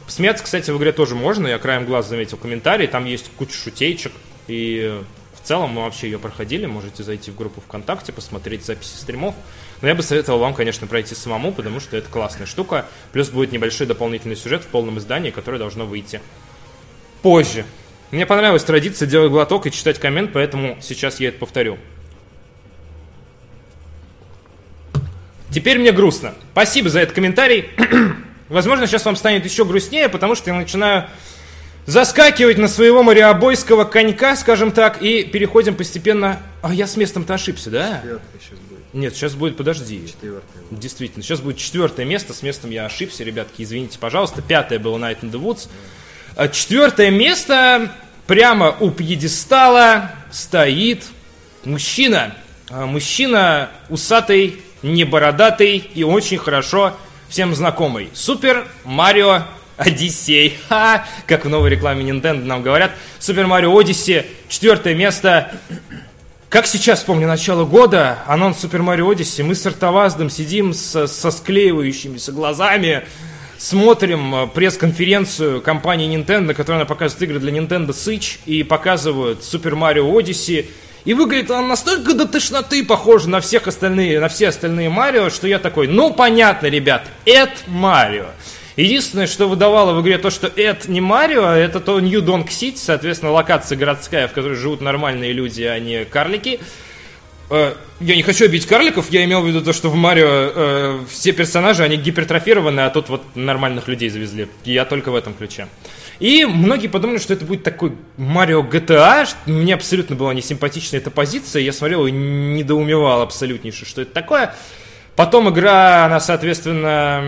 A: Смеяться, кстати, в игре тоже можно. Я краем глаз заметил комментарий. Там есть куча шутейчик. И в целом мы вообще ее проходили. Можете зайти в группу ВКонтакте, посмотреть записи стримов. Но я бы советовал вам, конечно, пройти самому, потому что это классная штука. Плюс будет небольшой дополнительный сюжет в полном издании, который должно выйти позже. Мне понравилась традиция делать глоток и читать коммент, поэтому сейчас я это повторю. Теперь мне грустно. Спасибо за этот комментарий. Возможно, сейчас вам станет еще грустнее, потому что я начинаю заскакивать на своего мариобойского конька, скажем так, и переходим постепенно... А я с местом-то ошибся, да? сейчас нет, сейчас будет, подожди. Четвертое. Действительно, сейчас будет четвертое место. С местом я ошибся, ребятки, извините, пожалуйста. Пятое было Night in the Woods. А четвертое место прямо у пьедестала стоит мужчина. А, мужчина усатый, не бородатый и очень хорошо всем знакомый. Супер Марио Одиссей. Ха! Как в новой рекламе Nintendo нам говорят. Супер Марио Одиссе. Четвертое место. Как сейчас помню начало года, анонс Super Mario Odyssey, мы с Артоваздом сидим со, со склеивающимися глазами, смотрим э, пресс-конференцию компании Nintendo, которая она показывает игры для Nintendo Switch, и показывают Super Mario Odyssey, и выглядит она настолько до тошноты похожа на всех остальные, на все остальные Марио, что я такой, ну понятно, ребят, это Марио. Единственное, что выдавало в игре то, что это не Марио, а это то New Donk City, соответственно, локация городская, в которой живут нормальные люди, а не карлики. Э, я не хочу обидеть карликов, я имел в виду то, что в Марио э, все персонажи, они гипертрофированы, а тут вот нормальных людей завезли. Я только в этом ключе. И многие подумали, что это будет такой Марио GTA. Мне абсолютно была несимпатична эта позиция. Я смотрел и недоумевал абсолютнейше, что это такое. Потом игра, она, соответственно,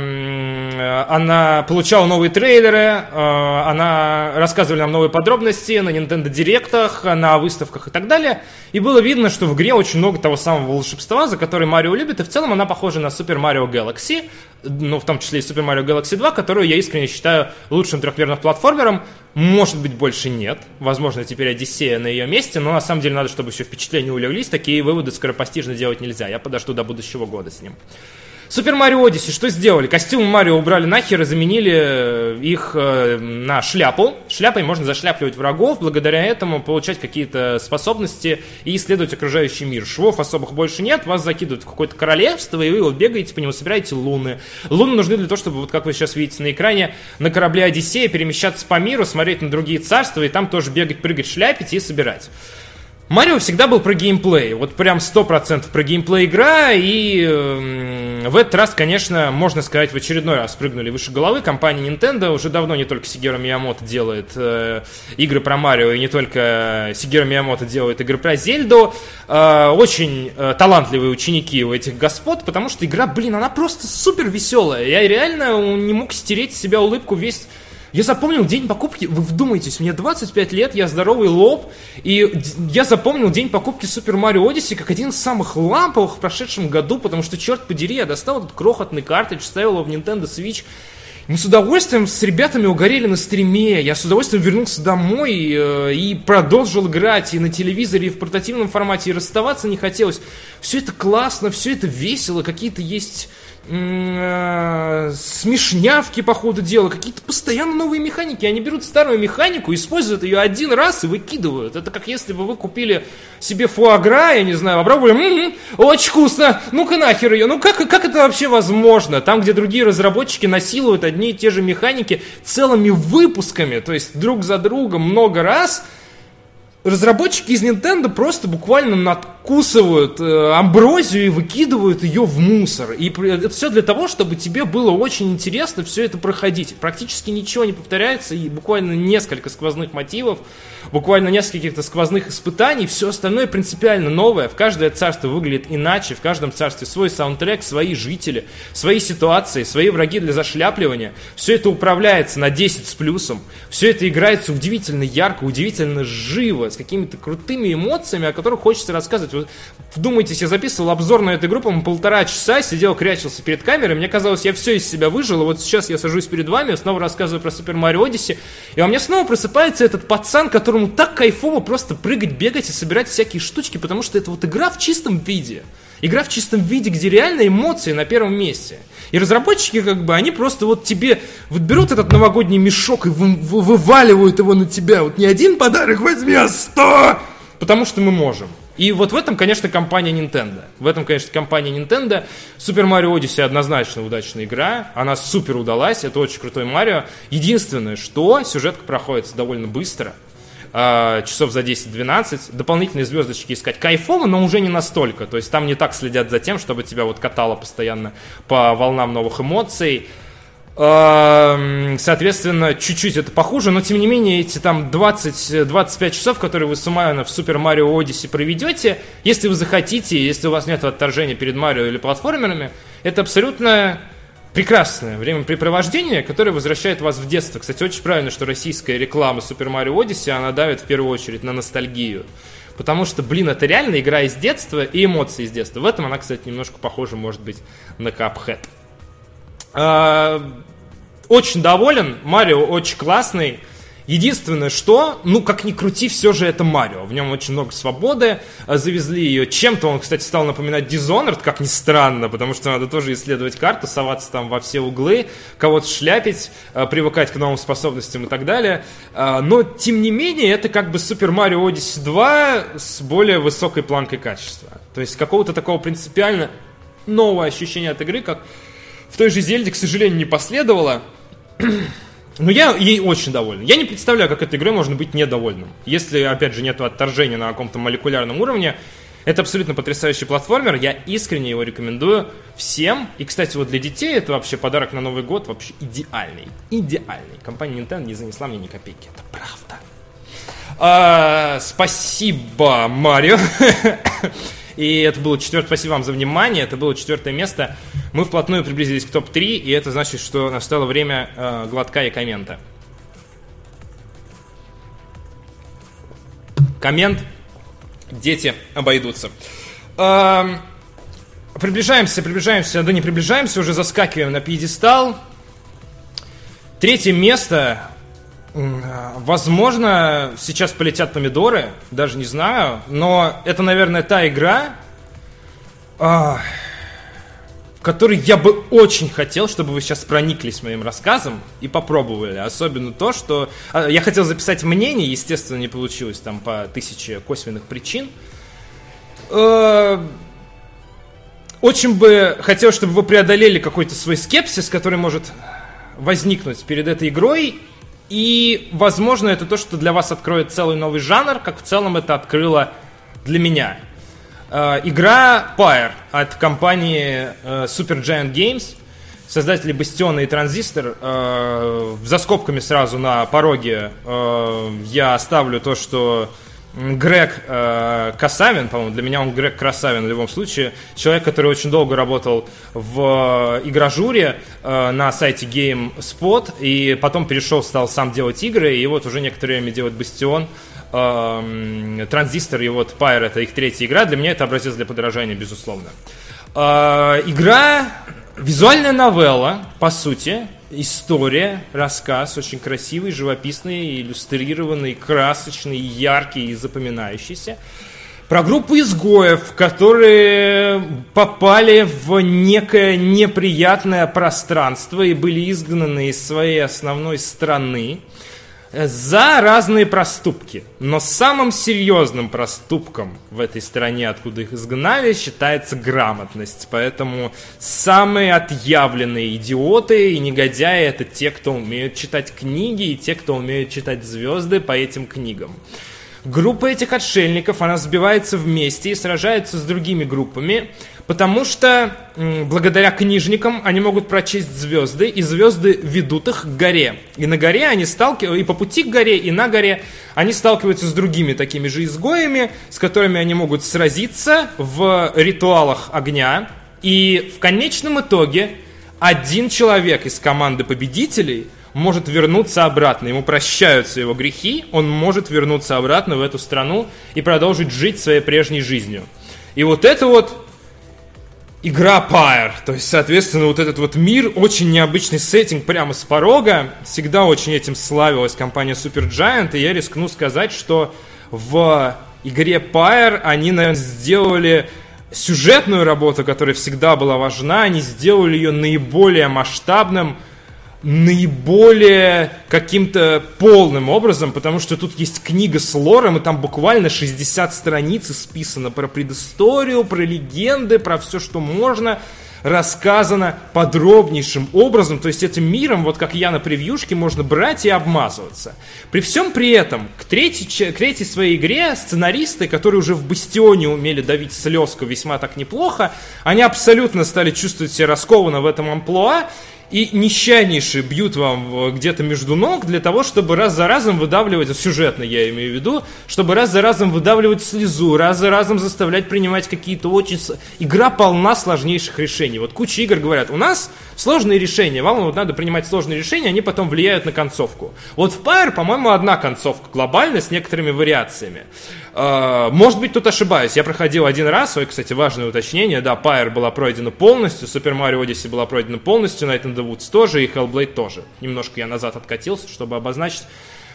A: она получала новые трейлеры, э, она рассказывали нам новые подробности на Nintendo Директах, на выставках и так далее. И было видно, что в игре очень много того самого волшебства, за который Марио любит, и в целом она похожа на Super Mario Galaxy, ну, в том числе и Super Mario Galaxy 2, которую я искренне считаю лучшим трехмерным платформером. Может быть, больше нет. Возможно, теперь Одиссея на ее месте, но на самом деле надо, чтобы еще впечатления улеглись. Такие выводы скоропостижно делать нельзя. Я подожду до будущего года с ним. Супер Марио Одиссе что сделали? Костюмы Марио убрали нахер и заменили э, их э, на шляпу. Шляпой можно зашляпливать врагов, благодаря этому получать какие-то способности и исследовать окружающий мир. Швов особых больше нет, вас закидывают в какое-то королевство, и вы вот бегаете по нему, собираете луны. Луны нужны для того, чтобы, вот как вы сейчас видите на экране, на корабле Одиссея перемещаться по миру, смотреть на другие царства, и там тоже бегать, прыгать, шляпить и собирать. Марио всегда был про геймплей, вот прям 100% про геймплей игра, и э, в этот раз, конечно, можно сказать, в очередной раз прыгнули выше головы. Компания Nintendo уже давно не только Сигера Миямото делает э, игры про Марио, и не только Сигера Миямото делает игры про Зельду. Э, очень э, талантливые ученики у этих господ, потому что игра, блин, она просто супер веселая. Я реально не мог стереть с себя улыбку весь я запомнил день покупки, вы вдумайтесь, мне 25 лет, я здоровый лоб, и я запомнил день покупки Super Mario Odyssey как один из самых ламповых в прошедшем году, потому что, черт подери, я достал этот крохотный картридж, ставил его в Nintendo Switch, мы с удовольствием с ребятами угорели на стриме. Я с удовольствием вернулся домой э, и продолжил играть и на телевизоре, и в портативном формате, и расставаться не хотелось. Все это классно, все это весело, какие-то есть смешнявки по ходу дела, какие-то постоянно новые механики. Они берут старую механику, используют ее один раз и выкидывают. Это как если бы вы купили себе фуагра, я не знаю, попробовали, м-м, очень вкусно, ну-ка нахер ее, ну как, как это вообще возможно? Там, где другие разработчики насилуют одни и те же механики целыми выпусками, то есть друг за другом много раз – разработчики из Nintendo просто буквально надкусывают э, амброзию и выкидывают ее в мусор. И это все для того, чтобы тебе было очень интересно все это проходить. Практически ничего не повторяется, и буквально несколько сквозных мотивов буквально несколько каких-то сквозных испытаний, все остальное принципиально новое. В каждое царство выглядит иначе, в каждом царстве свой саундтрек, свои жители, свои ситуации, свои враги для зашляпливания. Все это управляется на 10 с плюсом. Все это играется удивительно ярко, удивительно живо, какими-то крутыми эмоциями, о которых хочется рассказывать. Вот, вдумайтесь, я записывал обзор на эту группу, полтора часа сидел, крячился перед камерой, мне казалось, я все из себя выжил, и вот сейчас я сажусь перед вами, снова рассказываю про Супер Марио Одиссе, и у меня снова просыпается этот пацан, которому так кайфово просто прыгать, бегать и собирать всякие штучки, потому что это вот игра в чистом виде. Игра в чистом виде, где реально эмоции на первом месте. И разработчики, как бы, они просто вот тебе вот берут этот новогодний мешок и вы, вы, вываливают его на тебя. Вот не один подарок возьми, а сто! Потому что мы можем. И вот в этом, конечно, компания Nintendo. В этом, конечно, компания Nintendo. Super Mario Odyssey однозначно удачная игра. Она супер удалась. Это очень крутой Марио. Единственное, что сюжетка проходит довольно быстро э, часов за 10-12, дополнительные звездочки искать кайфово, но уже не настолько. То есть там не так следят за тем, чтобы тебя вот катало постоянно по волнам новых эмоций. Соответственно, чуть-чуть это похуже, но тем не менее эти там 20-25 часов, которые вы суммарно в Super Mario Odyssey проведете, если вы захотите, если у вас нет отторжения перед Марио или платформерами, это абсолютно прекрасное времяпрепровождение, которое возвращает вас в детство. Кстати, очень правильно, что российская реклама Super Mario Odyssey, она давит в первую очередь на ностальгию. Потому что, блин, это реально игра из детства и эмоции из детства. В этом она, кстати, немножко похожа, может быть, на Cuphead. А, очень доволен. Марио очень классный. Единственное, что, ну, как ни крути, все же это Марио. В нем очень много свободы. А, завезли ее. Чем-то он, кстати, стал напоминать Dishonored, как ни странно, потому что надо тоже исследовать карту, соваться там во все углы, кого-то шляпить, а, привыкать к новым способностям и так далее. А, но, тем не менее, это как бы Super Mario Odyssey 2 с более высокой планкой качества. То есть какого-то такого принципиально нового ощущения от игры, как в той же Зельде, к сожалению, не последовало. Ну, я ей очень доволен. Я не представляю, как этой игрой можно быть недовольным. Если, опять же, нет отторжения на каком-то молекулярном уровне, это абсолютно потрясающий платформер, я искренне его рекомендую всем. И, кстати, вот для детей это вообще подарок на Новый год вообще идеальный. Идеальный. Компания Nintendo не занесла мне ни копейки, это правда. А, спасибо, Марио. И это было четвертое, спасибо вам за внимание, это было четвертое место. Мы вплотную приблизились к топ-3, и это значит, что настало время э, глотка и коммента. Коммент дети обойдутся. Эм, приближаемся, приближаемся, да не приближаемся, уже заскакиваем на пьедестал. Третье место. Возможно, сейчас полетят помидоры, даже не знаю, но это, наверное, та игра, а, в которой я бы очень хотел, чтобы вы сейчас прониклись моим рассказом и попробовали. Особенно то, что... А, я хотел записать мнение, естественно, не получилось там по тысяче косвенных причин. Э, очень бы хотел, чтобы вы преодолели какой-то свой скепсис, который может возникнуть перед этой игрой. И, возможно, это то, что для вас откроет целый новый жанр, как в целом это открыло для меня. Э, игра Pyre от компании э, Super Giant Games, создатели Бастиона и Транзистор. Э, за скобками сразу на пороге я оставлю то, что Грег э, Касавин, по-моему, для меня он Грег Красавин в любом случае, человек, который очень долго работал в игражуре э, на сайте GameSpot, и потом перешел, стал сам делать игры, и вот уже некоторое время делает Бастион. Эм, Транзистор и вот Pyre это их третья игра. Для меня это образец для подражания, безусловно. Э, игра, визуальная новелла, по сути, история, рассказ, очень красивый, живописный, иллюстрированный, красочный, яркий и запоминающийся. Про группу изгоев, которые попали в некое неприятное пространство и были изгнаны из своей основной страны за разные проступки. Но самым серьезным проступком в этой стране, откуда их изгнали, считается грамотность. Поэтому самые отъявленные идиоты и негодяи это те, кто умеют читать книги и те, кто умеют читать звезды по этим книгам. Группа этих отшельников, она сбивается вместе и сражается с другими группами, потому что благодаря книжникам они могут прочесть звезды, и звезды ведут их к горе. И на горе они сталкиваются, и по пути к горе, и на горе они сталкиваются с другими такими же изгоями, с которыми они могут сразиться в ритуалах огня. И в конечном итоге один человек из команды победителей – может вернуться обратно. Ему прощаются его грехи, он может вернуться обратно в эту страну и продолжить жить своей прежней жизнью. И вот это вот игра Pyre. То есть, соответственно, вот этот вот мир, очень необычный сеттинг прямо с порога. Всегда очень этим славилась компания Supergiant, и я рискну сказать, что в игре Pyre они, наверное, сделали сюжетную работу, которая всегда была важна, они сделали ее наиболее масштабным, наиболее каким-то полным образом, потому что тут есть книга с лором, и там буквально 60 страниц исписано про предысторию, про легенды, про все, что можно, рассказано подробнейшим образом, то есть этим миром, вот как я на превьюшке, можно брать и обмазываться. При всем при этом, к третьей, к третьей своей игре сценаристы, которые уже в Бастионе умели давить слезку весьма так неплохо, они абсолютно стали чувствовать себя раскованно в этом амплуа, и несчастнейшие бьют вам где-то между ног для того, чтобы раз за разом выдавливать, сюжетно я имею в виду, чтобы раз за разом выдавливать слезу, раз за разом заставлять принимать какие-то очень... Игра полна сложнейших решений. Вот куча игр говорят, у нас сложные решения, вам вот надо принимать сложные решения, они потом влияют на концовку. Вот в Pyre, по-моему, одна концовка глобальная с некоторыми вариациями. А, может быть, тут ошибаюсь. Я проходил один раз, ой, кстати, важное уточнение, да, Pyre была пройдена полностью, Super Mario Odyssey была пройдена полностью, Night in the Woods тоже, и Hellblade тоже. Немножко я назад откатился, чтобы обозначить,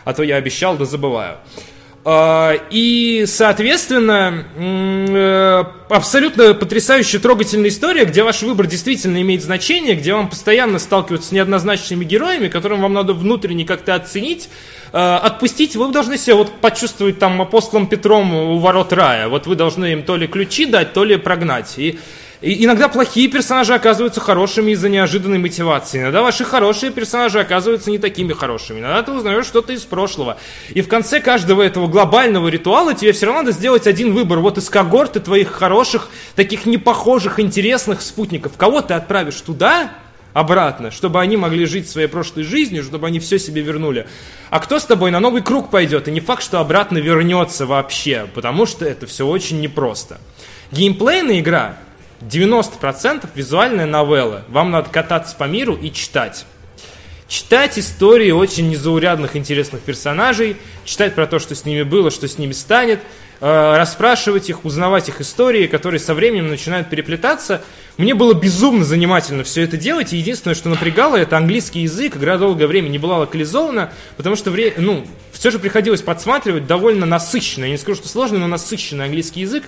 A: а то я обещал, да забываю. И, соответственно, э, абсолютно потрясающая, трогательная история, где ваш выбор действительно имеет значение, где вам постоянно сталкиваются с неоднозначными героями, которым вам надо внутренне как-то оценить, э, отпустить. Вы должны себя вот почувствовать там апостолом Петром у ворот рая. Вот вы должны им то ли ключи дать, то ли прогнать. И И иногда плохие персонажи оказываются хорошими из-за неожиданной мотивации. Иногда ваши хорошие персонажи оказываются не такими хорошими. Иногда ты узнаешь что-то из прошлого. И в конце каждого этого глобального ритуала тебе все равно надо сделать один выбор. Вот из когорты твоих хороших, таких непохожих, интересных спутников. Кого ты отправишь туда, обратно, чтобы они могли жить своей прошлой жизнью, чтобы они все себе вернули. А кто с тобой на новый круг пойдет? И не факт, что обратно вернется вообще, потому что это все очень непросто. Геймплейная игра 90% визуальная новелла. Вам надо кататься по миру и читать. Читать истории очень незаурядных, интересных персонажей, читать про то, что с ними было, что с ними станет, э, расспрашивать их, узнавать их истории, которые со временем начинают переплетаться. Мне было безумно занимательно все это делать, и единственное, что напрягало, это английский язык. Игра долгое время не была локализована, потому что вре- ну, все же приходилось подсматривать довольно насыщенный, я не скажу, что сложный, но насыщенный английский язык.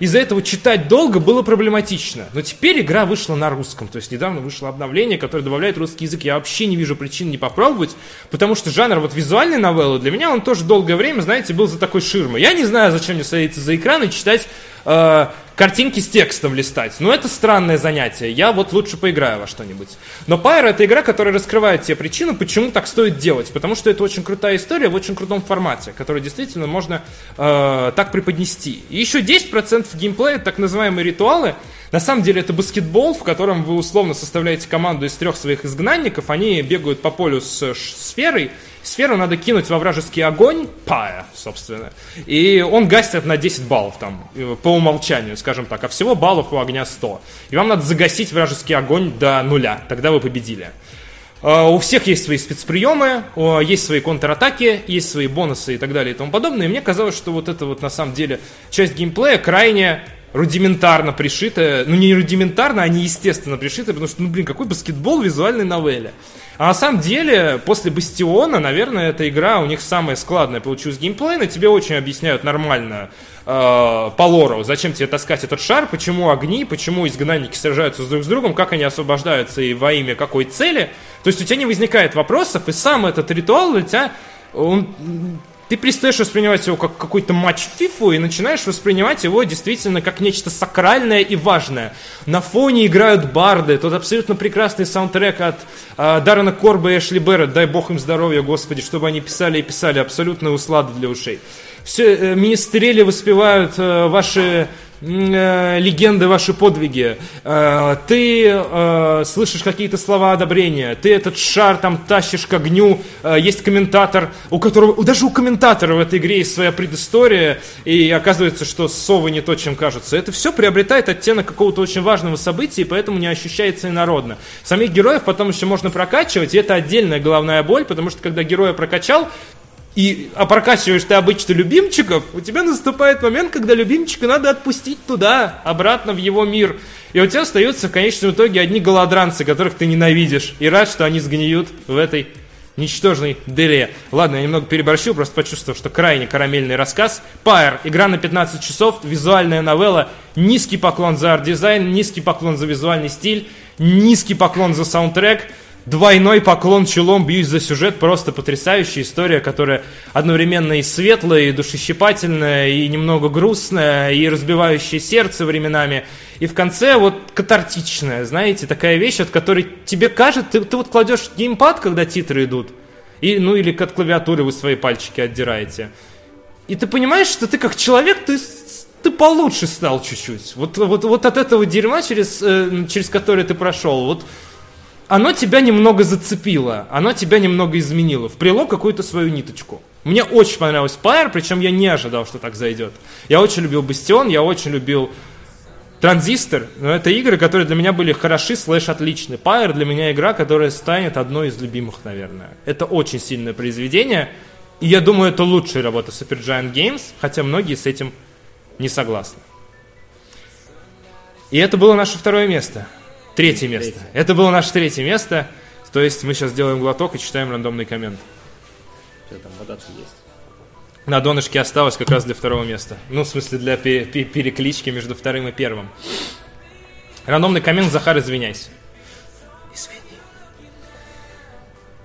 A: Из-за этого читать долго было проблематично. Но теперь игра вышла на русском. То есть недавно вышло обновление, которое добавляет русский язык. Я вообще не вижу причин не попробовать, потому что жанр вот визуальной новеллы для меня он тоже долгое время, знаете, был за такой ширмой. Я не знаю, зачем мне садиться за экран и читать э, картинки с текстом листать. Но это странное занятие. Я вот лучше поиграю во что-нибудь. Но Pyre это игра, которая раскрывает те причины, почему так стоит делать. Потому что это очень крутая история в очень крутом формате, который действительно можно э, так преподнести. И еще 10% геймплея, так называемые ритуалы, на самом деле это баскетбол, в котором вы условно составляете команду из трех своих изгнанников, они бегают по полю с сферой, Сферу надо кинуть во вражеский огонь, пая, собственно, и он гасит на 10 баллов там, э, по умолчанию, скажем так, а всего баллов у огня 100. И вам надо загасить вражеский огонь до нуля, тогда вы победили. А, у всех есть свои спецприемы, есть свои контратаки, есть свои бонусы и так далее и тому подобное. И мне казалось, что вот это вот на самом деле часть геймплея крайне рудиментарно пришитая, ну не рудиментарно, а не естественно пришитая, потому что, ну блин, какой баскетбол визуальной новелле. А на самом деле, после Бастиона, наверное, эта игра у них самая складная получилась геймплейна. Тебе очень объясняют нормально э, по лору, зачем тебе таскать этот шар, почему огни, почему изгнанники сражаются друг с другом, как они освобождаются и во имя какой цели. То есть у тебя не возникает вопросов, и сам этот ритуал для тебя он ты перестаешь воспринимать его как какой-то матч фифу и начинаешь воспринимать его действительно как нечто сакральное и важное. На фоне играют барды, тут абсолютно прекрасный саундтрек от э, Даррена Корба и Эшли Берретт, дай бог им здоровья, господи, чтобы они писали и писали абсолютно услады для ушей. Все э, министрели воспевают э, ваши легенды, ваши подвиги, э, ты э, слышишь какие-то слова одобрения, ты этот шар там тащишь к огню, э, есть комментатор, у которого, даже у комментатора в этой игре есть своя предыстория, и оказывается, что совы не то, чем кажутся. Это все приобретает оттенок какого-то очень важного события, и поэтому не ощущается инородно. Самих героев потом еще можно прокачивать, и это отдельная головная боль, потому что когда героя прокачал, и а прокачиваешь ты обычно любимчиков, у тебя наступает момент, когда любимчика надо отпустить туда, обратно в его мир. И у тебя остаются в конечном итоге одни голодранцы, которых ты ненавидишь. И рад, что они сгниют в этой ничтожной дыре. Ладно, я немного переборщил, просто почувствовал, что крайне карамельный рассказ. Пайр, игра на 15 часов, визуальная новелла, низкий поклон за арт-дизайн, низкий поклон за визуальный стиль, низкий поклон за саундтрек – двойной поклон челом бьюсь за сюжет, просто потрясающая история, которая одновременно и светлая, и душещипательная, и немного грустная, и разбивающая сердце временами, и в конце вот катартичная, знаете, такая вещь, от которой тебе кажется, ты, ты вот кладешь геймпад, когда титры идут, и, ну или от клавиатуры вы свои пальчики отдираете, и ты понимаешь, что ты как человек, ты ты получше стал чуть-чуть. Вот, вот, вот от этого дерьма, через, э, через которое ты прошел, вот оно тебя немного зацепило, оно тебя немного изменило, вплело какую-то свою ниточку. Мне очень понравился Spire, причем я не ожидал, что так зайдет. Я очень любил Бастион, я очень любил Транзистор, но это игры, которые для меня были хороши, слэш отличны. Pyre для меня игра, которая станет одной из любимых, наверное. Это очень сильное произведение, и я думаю, это лучшая работа Supergiant Games, хотя многие с этим не согласны. И это было наше второе место. Третье место. Третье. Это было наше третье место. То есть мы сейчас делаем глоток и читаем рандомный коммент.
B: Что там, вода есть?
A: На донышке осталось как раз для второго места. Ну, в смысле, для переклички между вторым и первым. Рандомный коммент, Захар, извиняйся. Извини.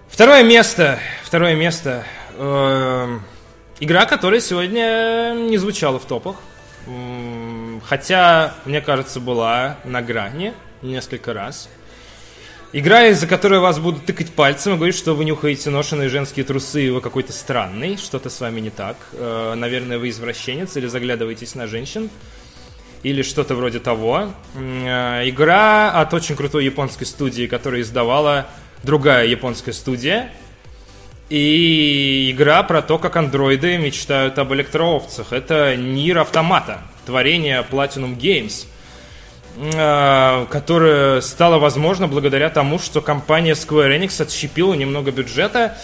A: Второе место. Второе место. Э, игра, которая сегодня не звучала в топах. хотя, мне кажется, была на грани несколько раз. Игра, из-за которой вас будут тыкать пальцем и говорить, что вы нюхаете ношеные женские трусы, и вы какой-то странный, что-то с вами не так. Э, наверное, вы извращенец или заглядываетесь на женщин. Или что-то вроде того. Э, игра от очень крутой японской студии, которая издавала другая японская студия. И игра про то, как андроиды мечтают об электроовцах. Это Нир Автомата, творение Platinum Games – которое стало возможно благодаря тому, что компания Square Enix отщепила немного бюджета.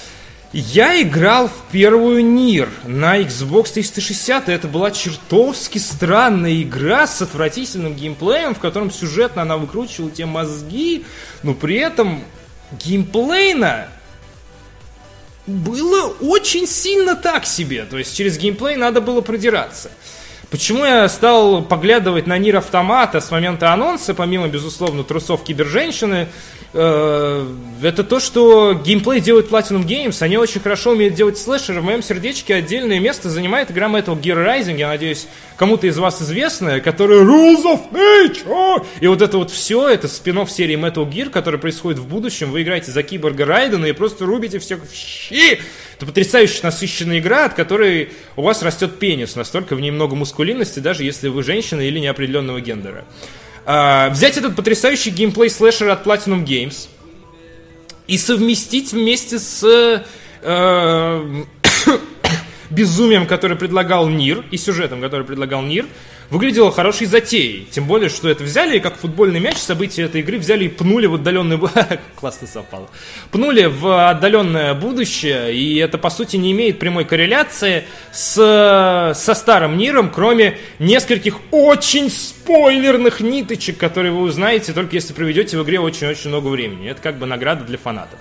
A: Я играл в первую Нир на Xbox 360, и это была чертовски странная игра с отвратительным геймплеем, в котором сюжетно она выкручивала те мозги, но при этом геймплейно было очень сильно так себе. То есть через геймплей надо было продираться. Почему я стал поглядывать на Нир Автомата с момента анонса, помимо, безусловно, трусов киберженщины, э, это то, что геймплей делает Platinum Games. Они очень хорошо умеют делать слэшеры. В моем сердечке отдельное место занимает игра Metal Gear Rising. Я надеюсь, кому-то из вас известная, которая Rules of Nature. И вот это вот все, это спин серии Metal Gear, который происходит в будущем. Вы играете за киборга Райдена и просто рубите всех в щи. Это потрясающе насыщенная игра, от которой у вас растет пенис. Настолько в ней много мускулинности, даже если вы женщина или неопределенного гендера. А, взять этот потрясающий геймплей слэшер от Platinum Games и совместить вместе с э, безумием, который предлагал Нир, и сюжетом, который предлагал Нир, выглядело хорошей затеей. Тем более, что это взяли, как футбольный мяч, события этой игры взяли и пнули в отдаленное... Классно совпало. Пнули в отдаленное будущее, и это, по сути, не имеет прямой корреляции с, со старым миром, кроме нескольких очень спойлерных ниточек, которые вы узнаете, только если проведете в игре очень-очень много времени. Это как бы награда для фанатов.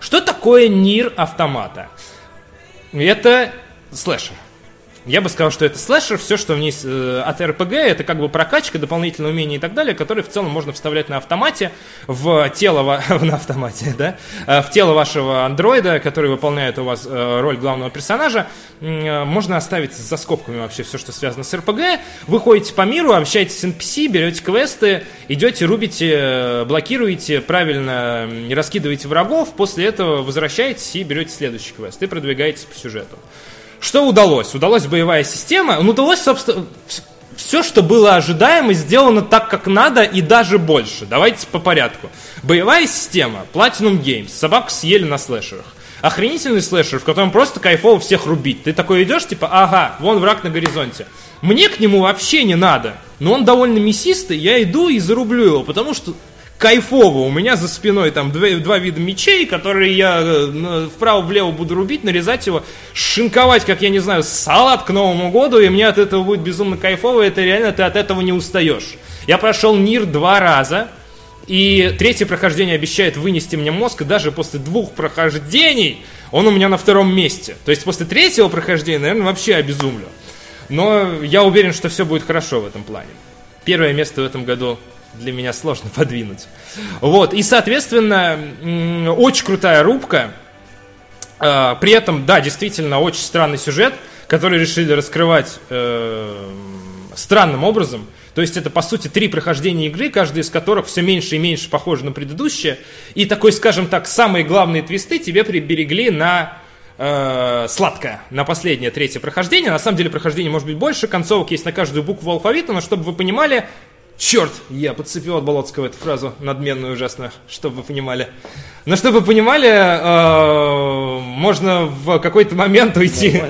A: Что такое Нир автомата? Это слэшер. Я бы сказал, что это слэшер, все, что в ней э, от RPG, это как бы прокачка, дополнительные умения и так далее, которые в целом можно вставлять на автомате, в тело, на автомате, да, э, в тело вашего андроида, который выполняет у вас э, роль главного персонажа. Можно оставить за скобками вообще все, что связано с RPG. Вы ходите по миру, общаетесь с NPC, берете квесты, идете, рубите, блокируете, правильно раскидываете врагов, после этого возвращаетесь и берете следующий квест и продвигаетесь по сюжету. Что удалось? Удалась боевая система. Ну, удалось, собственно, все, что было ожидаемо, сделано так, как надо, и даже больше. Давайте по порядку. Боевая система, Platinum Games, собаку съели на слэшерах. Охренительный слэшер, в котором просто кайфово всех рубить. Ты такой идешь, типа, ага, вон враг на горизонте. Мне к нему вообще не надо. Но он довольно мясистый, я иду и зарублю его, потому что кайфово. У меня за спиной там два, два вида мечей, которые я э, вправо-влево буду рубить, нарезать его, шинковать, как я не знаю, салат к Новому году, и мне от этого будет безумно кайфово, это реально ты от этого не устаешь. Я прошел Нир два раза, и третье прохождение обещает вынести мне мозг, и даже после двух прохождений он у меня на втором месте. То есть после третьего прохождения, наверное, вообще обезумлю. Но я уверен, что все будет хорошо в этом плане. Первое место в этом году для меня сложно подвинуть. Вот, и, соответственно, очень крутая рубка. А, при этом, да, действительно, очень странный сюжет, который решили раскрывать э, странным образом. То есть это, по сути, три прохождения игры, каждый из которых все меньше и меньше похоже на предыдущее. И такой, скажем так, самые главные твисты тебе приберегли на э, сладкое, на последнее, третье прохождение. На самом деле прохождение может быть больше, концовок есть на каждую букву алфавита, но чтобы вы понимали, Черт, я подцепил от Болоцкого эту фразу надменную ужасно, чтобы вы понимали. Но чтобы вы понимали, э, можно в какой-то момент уйти,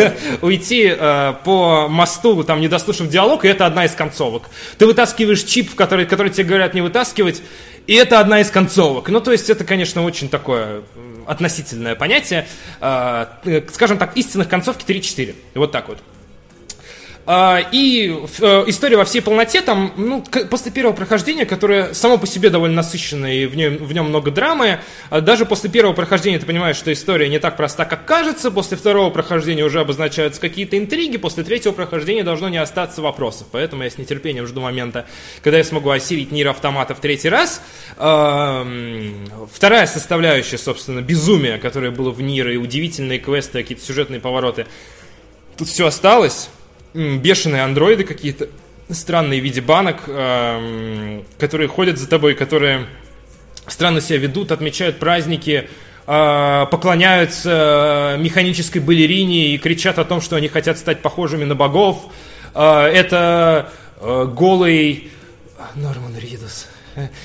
A: уйти э, по мосту, там не дослушав диалог, и это одна из концовок. Ты вытаскиваешь чип, в который, который тебе говорят не вытаскивать, и это одна из концовок. Ну, то есть это, конечно, очень такое относительное понятие. Э, скажем так, истинных концовки 3-4. Вот так вот. А, и э, история во всей полноте, там, ну, после первого прохождения, которое само по себе довольно насыщенное, и в нем, в нем много драмы, а даже после первого прохождения ты понимаешь, что история не так проста, как кажется, после второго прохождения уже обозначаются какие-то интриги, после третьего прохождения должно не остаться вопросов, поэтому я с нетерпением жду момента, когда я смогу осилить Нир Автомата в третий раз. Вторая составляющая, собственно, безумие, которое было в Нир, и удивительные квесты, какие-то сюжетные повороты, тут все осталось, бешеные андроиды какие-то, странные в виде банок, эм, которые ходят за тобой, которые странно себя ведут, отмечают праздники, э, поклоняются механической балерине и кричат о том, что они хотят стать похожими на богов. Э, это э, голый... Норман Ридус.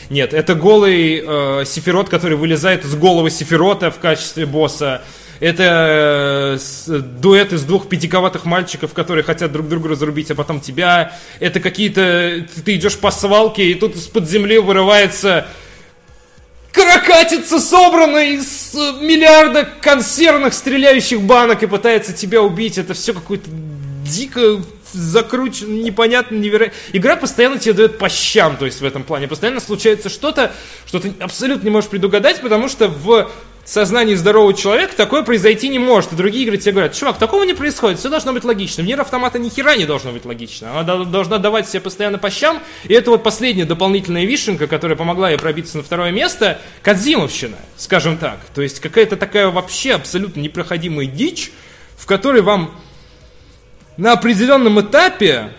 A: Нет, это голый э, Сефирот, который вылезает из головы Сефирота в качестве босса. Это э, дуэт из двух пятиковатых мальчиков, которые хотят друг друга разрубить, а потом тебя. Это какие-то... Ты идешь по свалке, и тут из-под земли вырывается каракатица, собранная из миллиарда консервных стреляющих банок и пытается тебя убить. Это все какое-то дико закручено, непонятно, невероятно. Игра постоянно тебе дает по щам, то есть в этом плане. Постоянно случается что-то, что ты абсолютно не можешь предугадать, потому что в сознании здорового человека такое произойти не может. И другие игры тебе говорят, чувак, такого не происходит, все должно быть логично. В Нир Автомата ни хера не должно быть логично. Она должна давать себе постоянно по щам. И это вот последняя дополнительная вишенка, которая помогла ей пробиться на второе место, Кадзимовщина, скажем так. То есть какая-то такая вообще абсолютно непроходимая дичь, в которой вам на определенном этапе,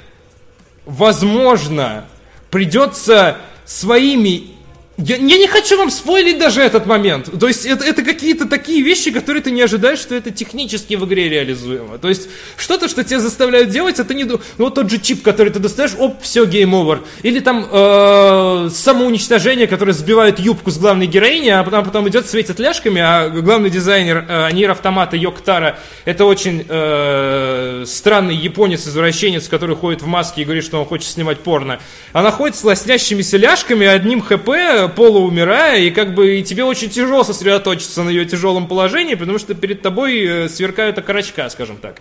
A: возможно, придется своими я, я не хочу вам спойлить даже этот момент. То есть это, это какие-то такие вещи, которые ты не ожидаешь, что это технически в игре реализуемо. То есть что-то, что тебя заставляют делать, это не... Ну тот же чип, который ты достаешь, оп, все, game over. Или там э, самоуничтожение, которое сбивает юбку с главной героини, а потом, потом идет, светит ляжками, а главный дизайнер э, Нир Автомата Йоктара, это очень э, странный японец-извращенец, который ходит в маске и говорит, что он хочет снимать порно. Она ходит с лоснящимися ляжками, одним хп, полуумирая, и как бы и тебе очень тяжело сосредоточиться на ее тяжелом положении, потому что перед тобой э, сверкают окорочка, скажем так.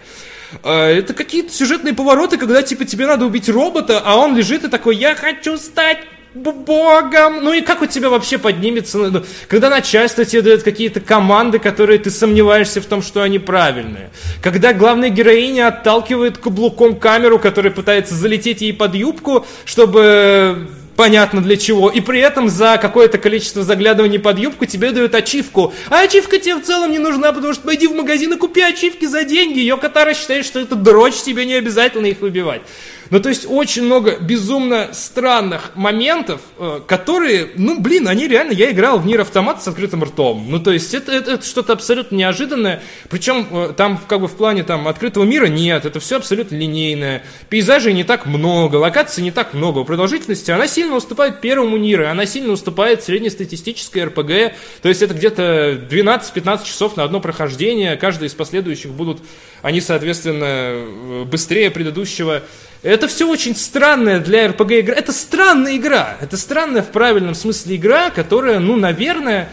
A: Э, это какие-то сюжетные повороты, когда типа тебе надо убить робота, а он лежит и такой, я хочу стать богом. Ну и как у тебя вообще поднимется, ну, когда начальство тебе дает какие-то команды, которые ты сомневаешься в том, что они правильные. Когда главная героиня отталкивает каблуком камеру, которая пытается залететь ей под юбку, чтобы понятно для чего, и при этом за какое-то количество заглядываний под юбку тебе дают ачивку. А ачивка тебе в целом не нужна, потому что пойди в магазин и купи ачивки за деньги. Ее Катара считает, что это дрочь, тебе не обязательно их выбивать. Ну, то есть очень много безумно странных моментов, э, которые, ну, блин, они реально, я играл в Нир Автомат с открытым ртом. Ну, то есть это, это, это что-то абсолютно неожиданное. Причем э, там, как бы в плане там открытого мира нет, это все абсолютно линейное. Пейзажей не так много, локаций не так много. Продолжительности она сильно уступает первому Ниру, она сильно уступает среднестатистической РПГ. То есть это где-то 12-15 часов на одно прохождение. Каждый из последующих будут, они, соответственно, э, быстрее предыдущего. Это все очень странная для РПГ игра. Это странная игра. Это странная в правильном смысле игра, которая, ну, наверное,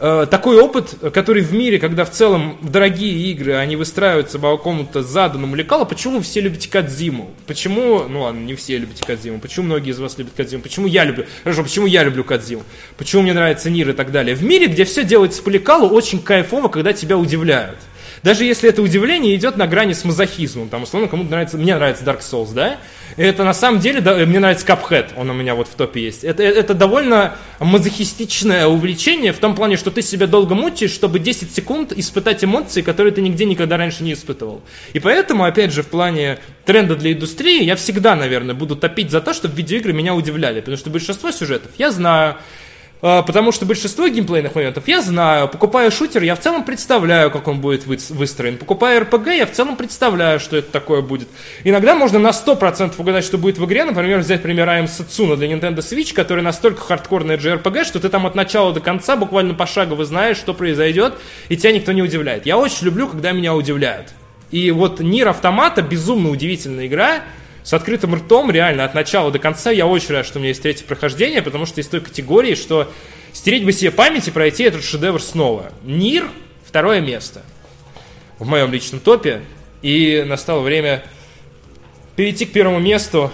A: э, такой опыт, который в мире, когда в целом дорогие игры, они выстраиваются по какому-то заданному лекалу, почему все любите Кадзиму? Почему, ну ладно, не все любите Кадзиму, почему многие из вас любят Кадзиму? Почему я люблю, хорошо, почему я люблю Кадзиму? Почему мне нравится Нир и так далее? В мире, где все делается по лекалу, очень кайфово, когда тебя удивляют. Даже если это удивление идет на грани с мазохизмом, там, условно, кому-то нравится, мне нравится Dark Souls, да, это на самом деле, да, мне нравится Cuphead, он у меня вот в топе есть. Это, это довольно мазохистичное увлечение в том плане, что ты себя долго мучаешь, чтобы 10 секунд испытать эмоции, которые ты нигде никогда раньше не испытывал. И поэтому, опять же, в плане тренда для индустрии, я всегда, наверное, буду топить за то, чтобы видеоигры меня удивляли, потому что большинство сюжетов я знаю, потому что большинство геймплейных моментов я знаю. Покупая шутер, я в целом представляю, как он будет выстроен. Покупая RPG, я в целом представляю, что это такое будет. Иногда можно на 100% угадать, что будет в игре. Например, взять пример I Am Setsuna для Nintendo Switch, который настолько хардкорный JRPG, что ты там от начала до конца буквально пошагово знаешь, что произойдет, и тебя никто не удивляет. Я очень люблю, когда меня удивляют. И вот Нир Автомата безумно удивительная игра, с открытым ртом, реально, от начала до конца. Я очень рад, что у меня есть третье прохождение, потому что из той категории, что стереть бы себе память и пройти этот шедевр снова. Нир – второе место в моем личном топе. И настало время перейти к первому месту.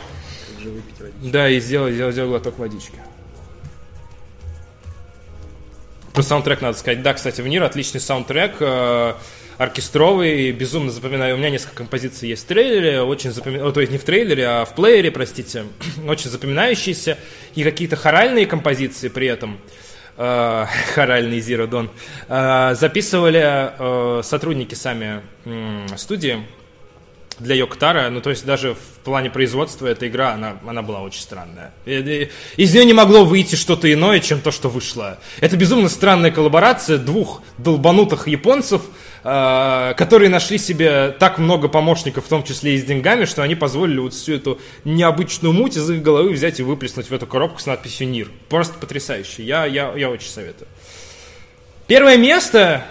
A: Да, и сделать, сделать, сделать глоток водички. Про саундтрек надо сказать. Да, кстати, в Нир отличный саундтрек. Оркестровый, безумно запоминаю. У меня несколько композиций есть в трейлере, очень запоминаю, то есть не в трейлере, а в плеере, простите, очень запоминающиеся, и какие-то хоральные композиции при этом, э, хоральный Zero Dawn, э, записывали э, сотрудники сами студии, для Йоктара. Ну, то есть даже в плане производства эта игра, она, она была очень странная. Из нее не могло выйти что-то иное, чем то, что вышло. Это безумно странная коллаборация двух долбанутых японцев, которые нашли себе так много помощников, в том числе и с деньгами, что они позволили вот всю эту необычную муть из их головы взять и выплеснуть в эту коробку с надписью «НИР». Просто потрясающе. Я, я, я очень советую. Первое место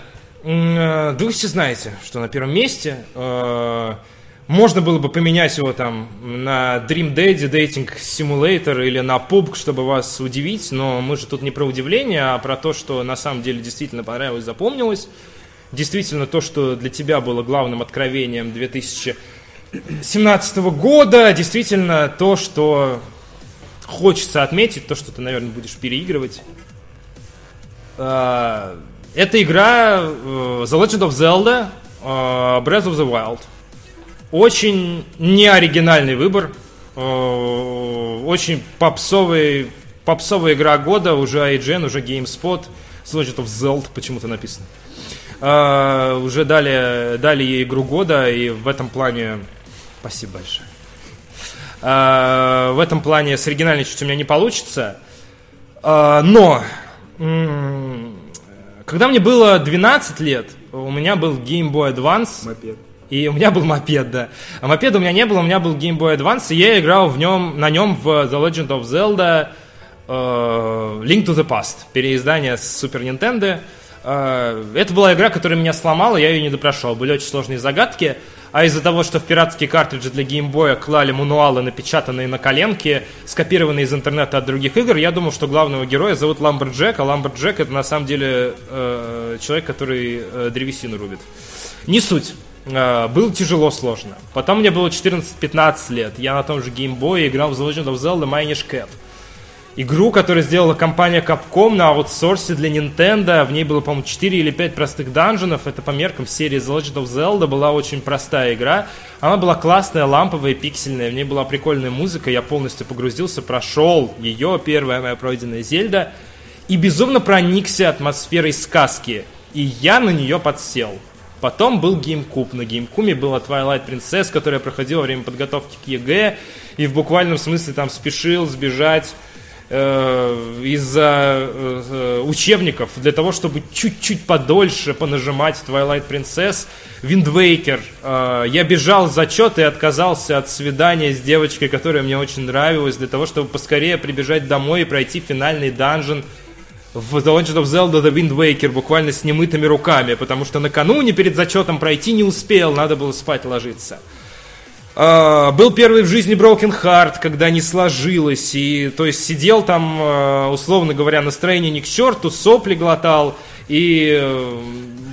A: Э, да вы все знаете, что на первом месте. Э, можно было бы поменять его там на Dream Daddy Dating Simulator или на PUBG, чтобы вас удивить, но мы же тут не про удивление, а про то, что на самом деле действительно понравилось, запомнилось. Действительно то, что для тебя было главным откровением 2017 года, действительно то, что хочется отметить, то, что ты, наверное, будешь переигрывать. Э, это игра uh, The Legend of Zelda uh, Breath of the Wild. Очень неоригинальный выбор. Uh, очень попсовый, попсовая игра года. Уже IGN, уже GameSpot. The Legend of Zelda почему-то написано. Uh, уже дали, дали ей игру года, и в этом плане... Спасибо большое. Uh, в этом плане с оригинальностью у меня не получится. Uh, но... Когда мне было 12 лет, у меня был Game Boy Advance. Мопед. И у меня был мопед, да. А мопеда у меня не было, у меня был Game Boy Advance, и я играл в нем, на нем в The Legend of Zelda э, Link to the Past, переиздание с Super Nintendo. Э, это была игра, которая меня сломала, я ее не допрошел. Были очень сложные загадки а из-за того, что в пиратские картриджи для геймбоя клали мануалы, напечатанные на коленке, скопированные из интернета от других игр, я думал, что главного героя зовут Lumberjack, а Lumberjack это на самом деле э, человек, который э, древесину рубит. Не суть. Э, было тяжело, сложно. Потом мне было 14-15 лет. Я на том же геймбое играл в The Legend of Zelda Minish Cap игру, которую сделала компания Capcom на аутсорсе для Nintendo. В ней было, по-моему, 4 или 5 простых данженов. Это по меркам серии The Legend of Zelda была очень простая игра. Она была классная, ламповая, пиксельная. В ней была прикольная музыка. Я полностью погрузился, прошел ее, первая моя пройденная Зельда. И безумно проникся атмосферой сказки. И я на нее подсел. Потом был GameCube. На GameCube была Twilight Princess, которая проходила во время подготовки к ЕГЭ. И в буквальном смысле там спешил сбежать из-за э, учебников для того, чтобы чуть-чуть подольше понажимать Twilight Princess, Wind Waker. Э, я бежал в зачет и отказался от свидания с девочкой, которая мне очень нравилась, для того, чтобы поскорее прибежать домой и пройти финальный данжен в The Legend of Zelda The Wind Waker буквально с немытыми руками, потому что накануне перед зачетом пройти не успел, надо было спать ложиться. Uh, был первый в жизни Broken Heart, когда не сложилось, и то есть сидел там, uh, условно говоря, настроение ни к черту, сопли глотал, и uh,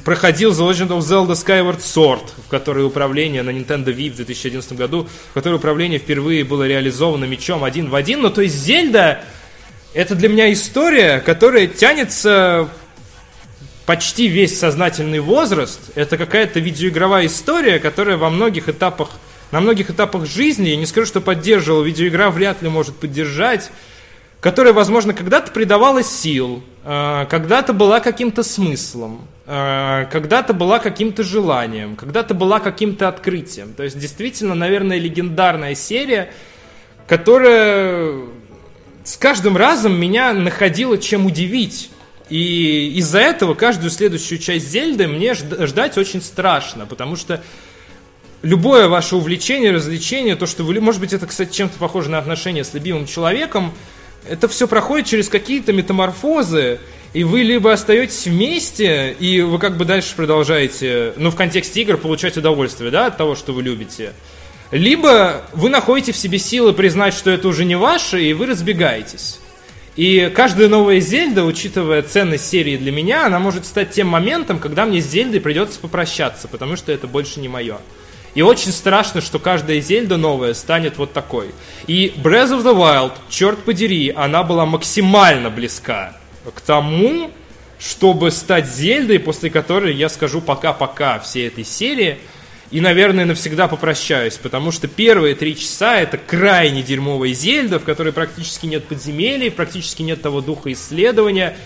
A: проходил The Legend of Zelda Skyward Sword, в которой управление на Nintendo Wii в 2011 году, в которой управление впервые было реализовано мечом один в один, ну то есть Зельда, это для меня история, которая тянется почти весь сознательный возраст, это какая-то видеоигровая история, которая во многих этапах на многих этапах жизни, я не скажу, что поддерживал, видеоигра вряд ли может поддержать, которая, возможно, когда-то придавала сил, а, когда-то была каким-то смыслом, а, когда-то была каким-то желанием, когда-то была каким-то открытием. То есть, действительно, наверное, легендарная серия, которая с каждым разом меня находила чем удивить. И из-за этого каждую следующую часть Зельды мне ждать очень страшно, потому что любое ваше увлечение, развлечение, то, что вы... Может быть, это, кстати, чем-то похоже на отношения с любимым человеком. Это все проходит через какие-то метаморфозы, и вы либо остаетесь вместе, и вы как бы дальше продолжаете, ну, в контексте игр, получать удовольствие, да, от того, что вы любите. Либо вы находите в себе силы признать, что это уже не ваше, и вы разбегаетесь. И каждая новая Зельда, учитывая ценность серии для меня, она может стать тем моментом, когда мне с Зельдой придется попрощаться, потому что это больше не мое. И очень страшно, что каждая Зельда новая станет вот такой. И Breath of the Wild, черт подери, она была максимально близка к тому, чтобы стать Зельдой, после которой я скажу пока-пока всей этой серии. И, наверное, навсегда попрощаюсь, потому что первые три часа это крайне дерьмовая Зельда, в которой практически нет подземелий, практически нет того духа исследования.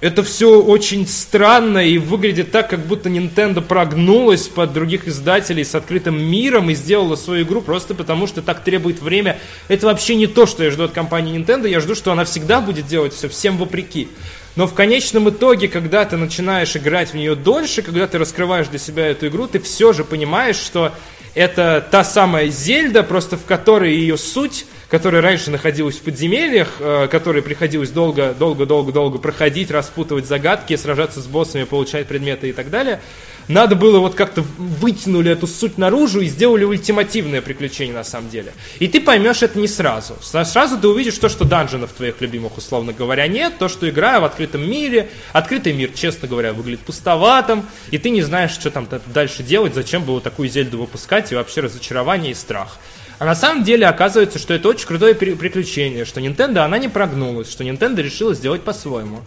A: Это все очень странно и выглядит так, как будто Nintendo прогнулась под других издателей с открытым миром и сделала свою игру просто потому, что так требует время. Это вообще не то, что я жду от компании Nintendo. Я жду, что она всегда будет делать все всем вопреки. Но в конечном итоге, когда ты начинаешь играть в нее дольше, когда ты раскрываешь для себя эту игру, ты все же понимаешь, что это та самая Зельда, просто в которой ее суть, которая раньше находилась в подземельях, э, которой приходилось долго-долго-долго-долго проходить, распутывать загадки, сражаться с боссами, получать предметы и так далее – надо было вот как-то вытянули эту суть наружу и сделали ультимативное приключение на самом деле. И ты поймешь это не сразу. Сразу ты увидишь то, что данженов твоих любимых, условно говоря, нет, то, что играю в открытом мире. Открытый мир, честно говоря, выглядит пустоватым, и ты не знаешь, что там дальше делать, зачем было такую зельду выпускать, и вообще разочарование и страх. А на самом деле оказывается, что это очень крутое приключение, что Nintendo, она не прогнулась, что Nintendo решила сделать по-своему.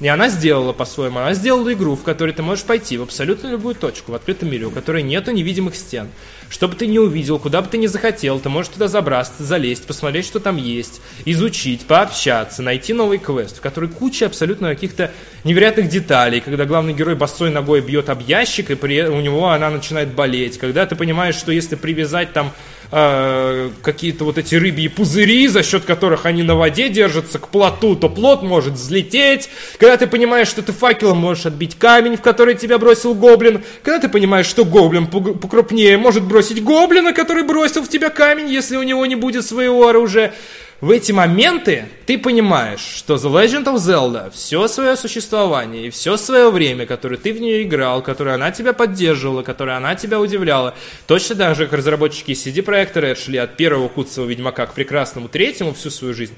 A: И она сделала по-своему. Она сделала игру, в которой ты можешь пойти в абсолютно любую точку в открытом мире, у которой нету невидимых стен. Что бы ты не увидел, куда бы ты не захотел, ты можешь туда забраться, залезть, посмотреть, что там есть, изучить, пообщаться, найти новый квест, в который куча абсолютно каких-то невероятных деталей, когда главный герой босой ногой бьет об ящик, и при, у него она начинает болеть, когда ты понимаешь, что если привязать там э, какие-то вот эти рыбьи пузыри, за счет которых они на воде держатся к плоту, то плот может взлететь. Когда ты понимаешь, что ты факелом можешь отбить камень, в который тебя бросил гоблин. Когда ты понимаешь, что гоблин покрупнее может бросить гоблина, который бросил в тебя камень, если у него не будет своего оружия в эти моменты ты понимаешь, что The Legend of Zelda все свое существование и все свое время, которое ты в нее играл, которое она тебя поддерживала, которое она тебя удивляла, точно так же, как разработчики CD Projekt Red шли от первого куцевого Ведьмака к прекрасному третьему всю свою жизнь,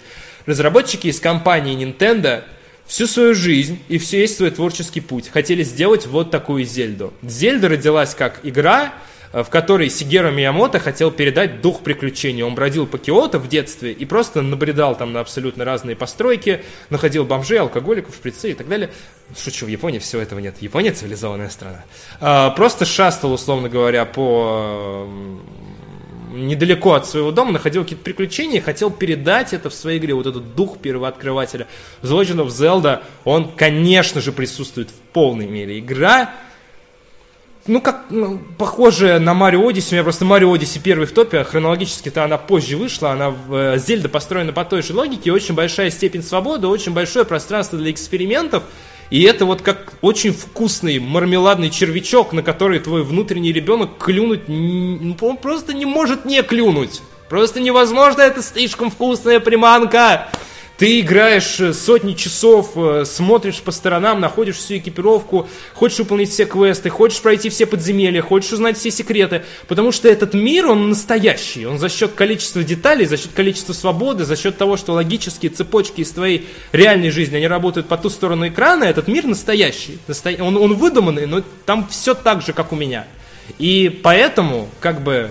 A: разработчики из компании Nintendo всю свою жизнь и весь свой творческий путь хотели сделать вот такую Зельду. Зельда родилась как игра, в которой Сигера Миямото хотел передать дух приключений. Он бродил по Киото в детстве и просто набредал там на абсолютно разные постройки, находил бомжей, алкоголиков, шприцы и так далее. Шучу, в Японии всего этого нет. Япония цивилизованная страна. А, просто шастал, условно говоря, по недалеко от своего дома, находил какие-то приключения и хотел передать это в своей игре, вот этот дух первооткрывателя. The Legend of Zelda, он, конечно же, присутствует в полной мере. Игра ну, как, ну, похожая на Марио Одиссе, у меня просто Марио Одиссе первый в топе, а хронологически-то она позже вышла, она, э, Зельда построена по той же логике, очень большая степень свободы, очень большое пространство для экспериментов, и это вот как очень вкусный мармеладный червячок, на который твой внутренний ребенок клюнуть, ну, он просто не может не клюнуть. Просто невозможно, это слишком вкусная приманка. Ты играешь э, сотни часов, э, смотришь по сторонам, находишь всю экипировку, хочешь выполнить все квесты, хочешь пройти все подземелья, хочешь узнать все секреты, потому что этот мир, он настоящий, он за счет количества деталей, за счет количества свободы, за счет того, что логические цепочки из твоей реальной жизни, они работают по ту сторону экрана, этот мир настоящий, он, он выдуманный, но там все так же, как у меня. И поэтому, как бы,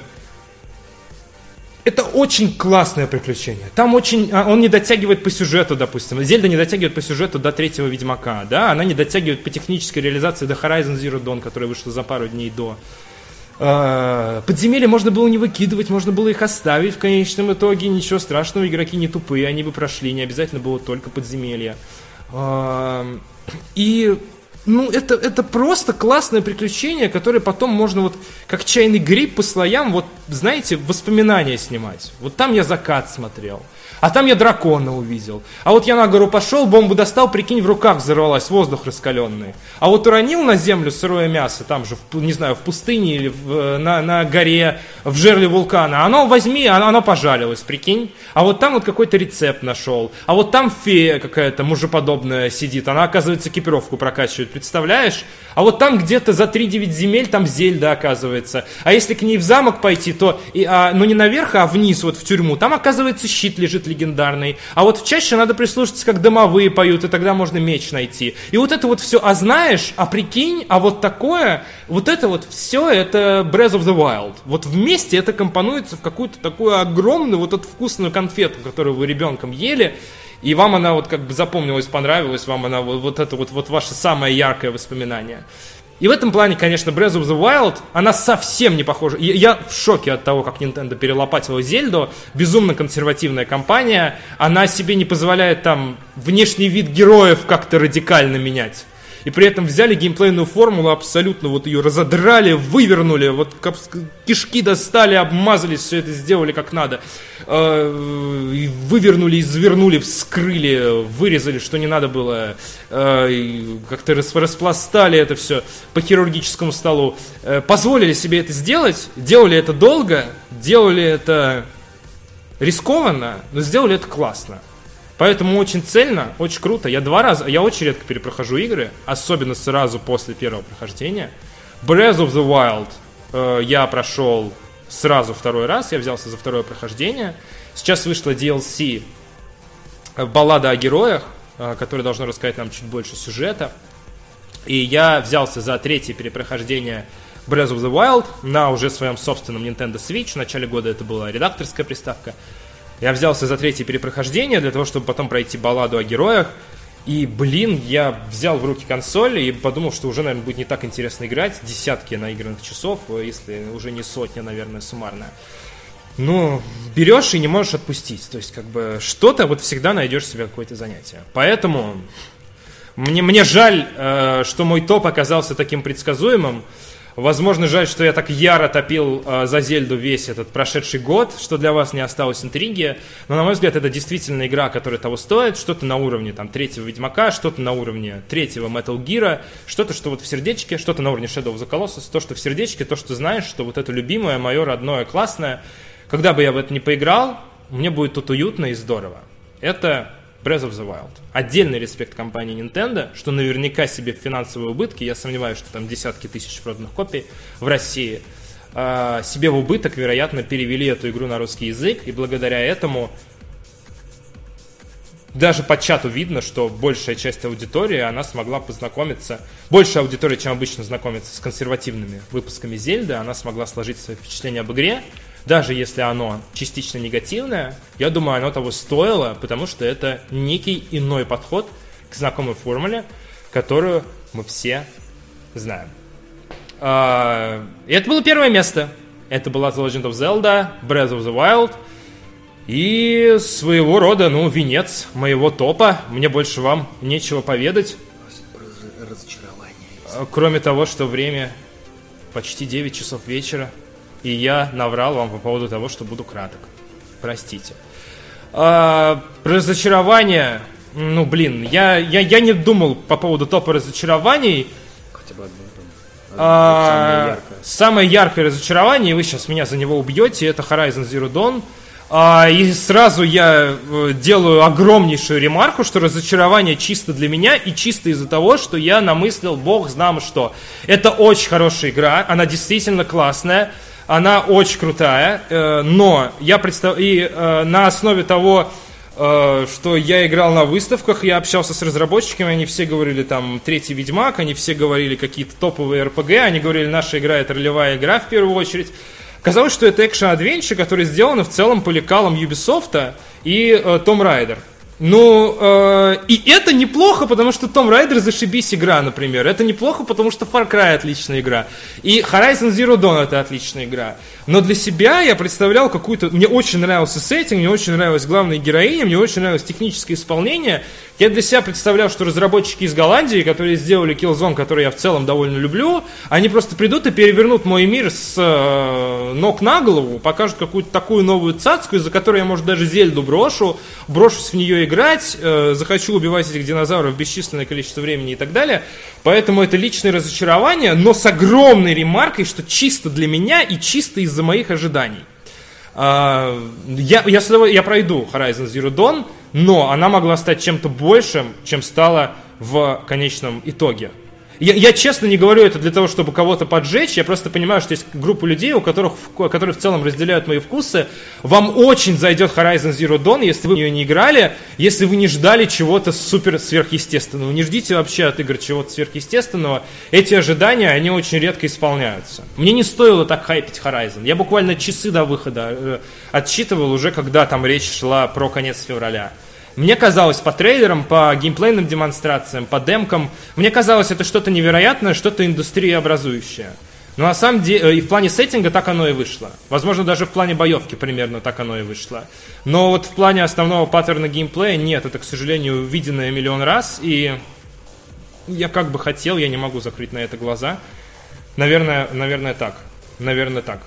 A: это очень классное приключение. Там очень... А, он не дотягивает по сюжету, допустим. Зельда не дотягивает по сюжету до третьего Ведьмака, да? Она не дотягивает по технической реализации до Horizon Zero Dawn, которая вышла за пару дней до. А, подземелья можно было не выкидывать, можно было их оставить в конечном итоге. Ничего страшного, игроки не тупые, они бы прошли. Не обязательно было только подземелья. А, и ну, это, это просто классное приключение, которое потом можно вот как чайный гриб по слоям, вот, знаете, воспоминания снимать. Вот там я закат смотрел. А там я дракона увидел. А вот я на гору пошел, бомбу достал, прикинь, в руках взорвалась, воздух раскаленный. А вот уронил на землю сырое мясо, там же, в, не знаю, в пустыне или в, э, на, на горе, в жерле вулкана. Оно возьми, оно, оно пожалилось, прикинь. А вот там вот какой-то рецепт нашел. А вот там фея какая-то мужеподобная сидит. Она, оказывается, экипировку прокачивает, представляешь? А вот там где-то за 3-9 земель там зельда оказывается. А если к ней в замок пойти, то, и, а, ну не наверх, а вниз, вот в тюрьму, там, оказывается, щит лежит легендарный. А вот чаще надо прислушаться, как домовые поют, и тогда можно меч найти. И вот это вот все, а знаешь, а прикинь, а вот такое, вот это вот все, это Breath of the Wild. Вот вместе это компонуется в какую-то такую огромную вот эту вкусную конфету, которую вы ребенком ели, и вам она вот как бы запомнилась, понравилась, вам она вот, вот это вот, вот ваше самое яркое воспоминание. И в этом плане, конечно, Breath of the Wild, она совсем не похожа. Я, в шоке от того, как Nintendo перелопатила Зельду. Безумно консервативная компания. Она себе не позволяет там внешний вид героев как-то радикально менять и при этом взяли геймплейную формулу, абсолютно вот ее разодрали, вывернули, вот кишки достали, обмазали, все это сделали как надо, э, вывернули, извернули, вскрыли, вырезали, что не надо было, э, как-то распластали это все по хирургическому столу, э, позволили себе это сделать, делали это долго, делали это рискованно, но сделали это классно. Поэтому очень цельно, очень круто. Я два раза, я очень редко перепрохожу игры, особенно сразу после первого прохождения. Breath of the Wild э, я прошел сразу второй раз, я взялся за второе прохождение. Сейчас вышла DLC э, «Баллада о героях», э, которая должна рассказать нам чуть больше сюжета. И я взялся за третье перепрохождение Breath of the Wild на уже своем собственном Nintendo Switch. В начале года это была редакторская приставка. Я взялся за третье перепрохождение для того, чтобы потом пройти балладу о героях. И, блин, я взял в руки консоль и подумал, что уже, наверное, будет не так интересно играть. Десятки наигранных часов, если уже не сотня, наверное, суммарно. Ну, берешь и не можешь отпустить. То есть, как бы, что-то вот всегда найдешь себе какое-то занятие. Поэтому мне, мне жаль, э, что мой топ оказался таким предсказуемым. Возможно, жаль, что я так яро топил э, за Зельду весь этот прошедший год, что для вас не осталось интриги. Но, на мой взгляд, это действительно игра, которая того стоит. Что-то на уровне там, третьего Ведьмака, что-то на уровне третьего Metal Gear, что-то, что вот в сердечке, что-то на уровне Shadow of the Colossus, то, что в сердечке, то, что знаешь, что вот это любимое, мое родное, классное. Когда бы я в это не поиграл, мне будет тут уютно и здорово. Это Breath of the Wild. Отдельный респект компании Nintendo, что наверняка себе финансовые убытки, я сомневаюсь, что там десятки тысяч проданных копий в России, э, себе в убыток, вероятно, перевели эту игру на русский язык, и благодаря этому даже по чату видно, что большая часть аудитории, она смогла познакомиться, больше аудитории, чем обычно знакомится с консервативными выпусками Зельды, она смогла сложить свои впечатления об игре, даже если оно частично негативное, я думаю, оно того стоило, потому что это некий иной подход к знакомой формуле, которую мы все знаем. А, и это было первое место. Это была The Legend of Zelda, Breath of the Wild. И своего рода, ну, венец моего топа. Мне больше вам нечего поведать. Разочарование. Кроме того, что время почти 9 часов вечера. И я наврал вам по поводу того, что буду краток. Простите. А, разочарование. Ну, блин, я, я, я не думал по поводу топа разочарований. Хотя бы одно. А, самое, яркое. самое яркое разочарование, и вы сейчас меня за него убьете, это Horizon Zero Dawn. А, и сразу я э, делаю огромнейшую ремарку, что разочарование чисто для меня и чисто из-за того, что я намыслил, бог знам что. Это очень хорошая игра, она действительно классная. Она очень крутая, э, но я представ... и э, на основе того, э, что я играл на выставках, я общался с разработчиками, они все говорили там третий Ведьмак, они все говорили какие-то топовые РПГ, они говорили, наша игра это ролевая игра в первую очередь. Казалось, что это экшен-адвенчер, который сделан в целом по лекалам Ubisoft и э, Tomb Raider. Ну, э, и это неплохо, потому что Том Райдер зашибись игра, например. Это неплохо, потому что Far Cry отличная игра. И Horizon Zero Dawn это отличная игра. Но для себя я представлял какую-то... Мне очень нравился сеттинг, мне очень нравилась главная героиня, мне очень нравилось техническое исполнение. Я для себя представлял, что разработчики из Голландии, которые сделали Killzone, который я в целом довольно люблю, они просто придут и перевернут мой мир с э, ног на голову, покажут какую-то такую новую цацку, из-за которой я, может, даже Зельду брошу, брошусь в нее играть, э, захочу убивать этих динозавров бесчисленное количество времени и так далее. Поэтому это личное разочарование, но с огромной ремаркой, что чисто для меня и чисто из-за моих ожиданий. А, я, я, я пройду Horizon Zero Dawn, но она могла стать чем-то большим, чем стала в конечном итоге. Я, я честно не говорю это для того, чтобы кого-то поджечь, я просто понимаю, что есть группа людей, у которых, которые в целом разделяют мои вкусы. Вам очень зайдет Horizon Zero Dawn, если вы в нее не играли, если вы не ждали чего-то супер сверхъестественного. Не ждите вообще от игр чего-то сверхъестественного. Эти ожидания, они очень редко исполняются. Мне не стоило так хайпить Horizon. Я буквально часы до выхода э, отсчитывал уже, когда там речь шла про конец февраля. Мне казалось по трейлерам, по геймплейным демонстрациям, по демкам, мне казалось это что-то невероятное, что-то индустриеобразующее. Но на самом деле, э, и в плане сеттинга так оно и вышло. Возможно, даже в плане боевки примерно так оно и вышло. Но вот в плане основного паттерна геймплея нет, это, к сожалению, увиденное миллион раз, и я как бы хотел, я не могу закрыть на это глаза. Наверное, наверное так. Наверное так.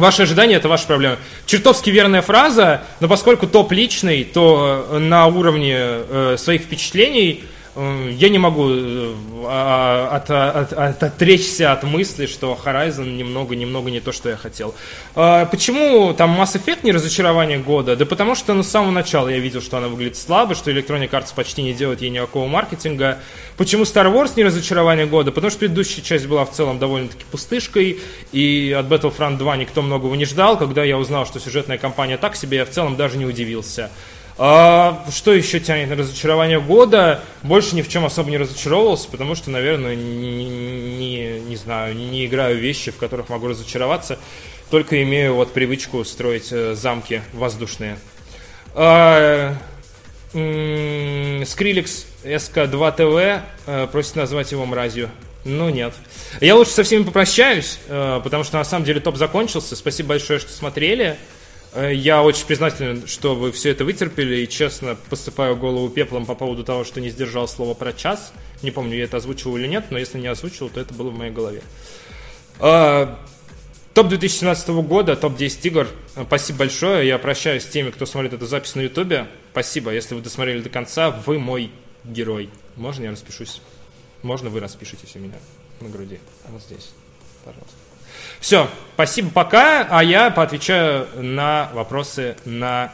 A: Ваши ожидания – это ваша проблема. Чертовски верная фраза, но поскольку топ личный, то на уровне э, своих впечатлений – Э, я не могу э, а, от, от, от, отречься от мысли, что Horizon немного-немного не то, что я хотел. А, почему там Mass Effect не разочарование года? Да потому что ну, с самого начала я видел, что она выглядит слабо, что Electronic Arts почти не делает ей никакого маркетинга. Почему Star Wars не разочарование года? Потому что предыдущая часть была в целом довольно-таки пустышкой, и от Battlefront 2 никто многого не ждал. Когда я узнал, что сюжетная кампания так себе, я в целом даже не удивился. А, что еще тянет на разочарование года? Больше ни в чем особо не разочаровывался, потому что, наверное, не, не, не знаю, не, играю вещи, в которых могу разочароваться, только имею вот привычку строить э, замки воздушные. А, Скриликс СК2ТВ э, просит назвать его мразью. Ну, нет. Я лучше со всеми попрощаюсь, э, потому что на самом деле топ закончился. Спасибо большое, что смотрели. Э, я очень признателен, что вы все это вытерпели, и честно посыпаю голову пеплом по поводу того, что не сдержал слово про час. Не помню, я это озвучивал или нет, но если не озвучил, то это было в моей голове. А, топ 2017 года, топ-10 игр. Э, спасибо большое. Я прощаюсь с теми, кто смотрит эту запись на ютубе. Спасибо. Если вы досмотрели до конца, вы мой герой. Можно я распишусь? Можно вы распишитесь у меня на груди? Вот здесь. Пожалуйста. Все, спасибо, пока, а я поотвечаю на вопросы на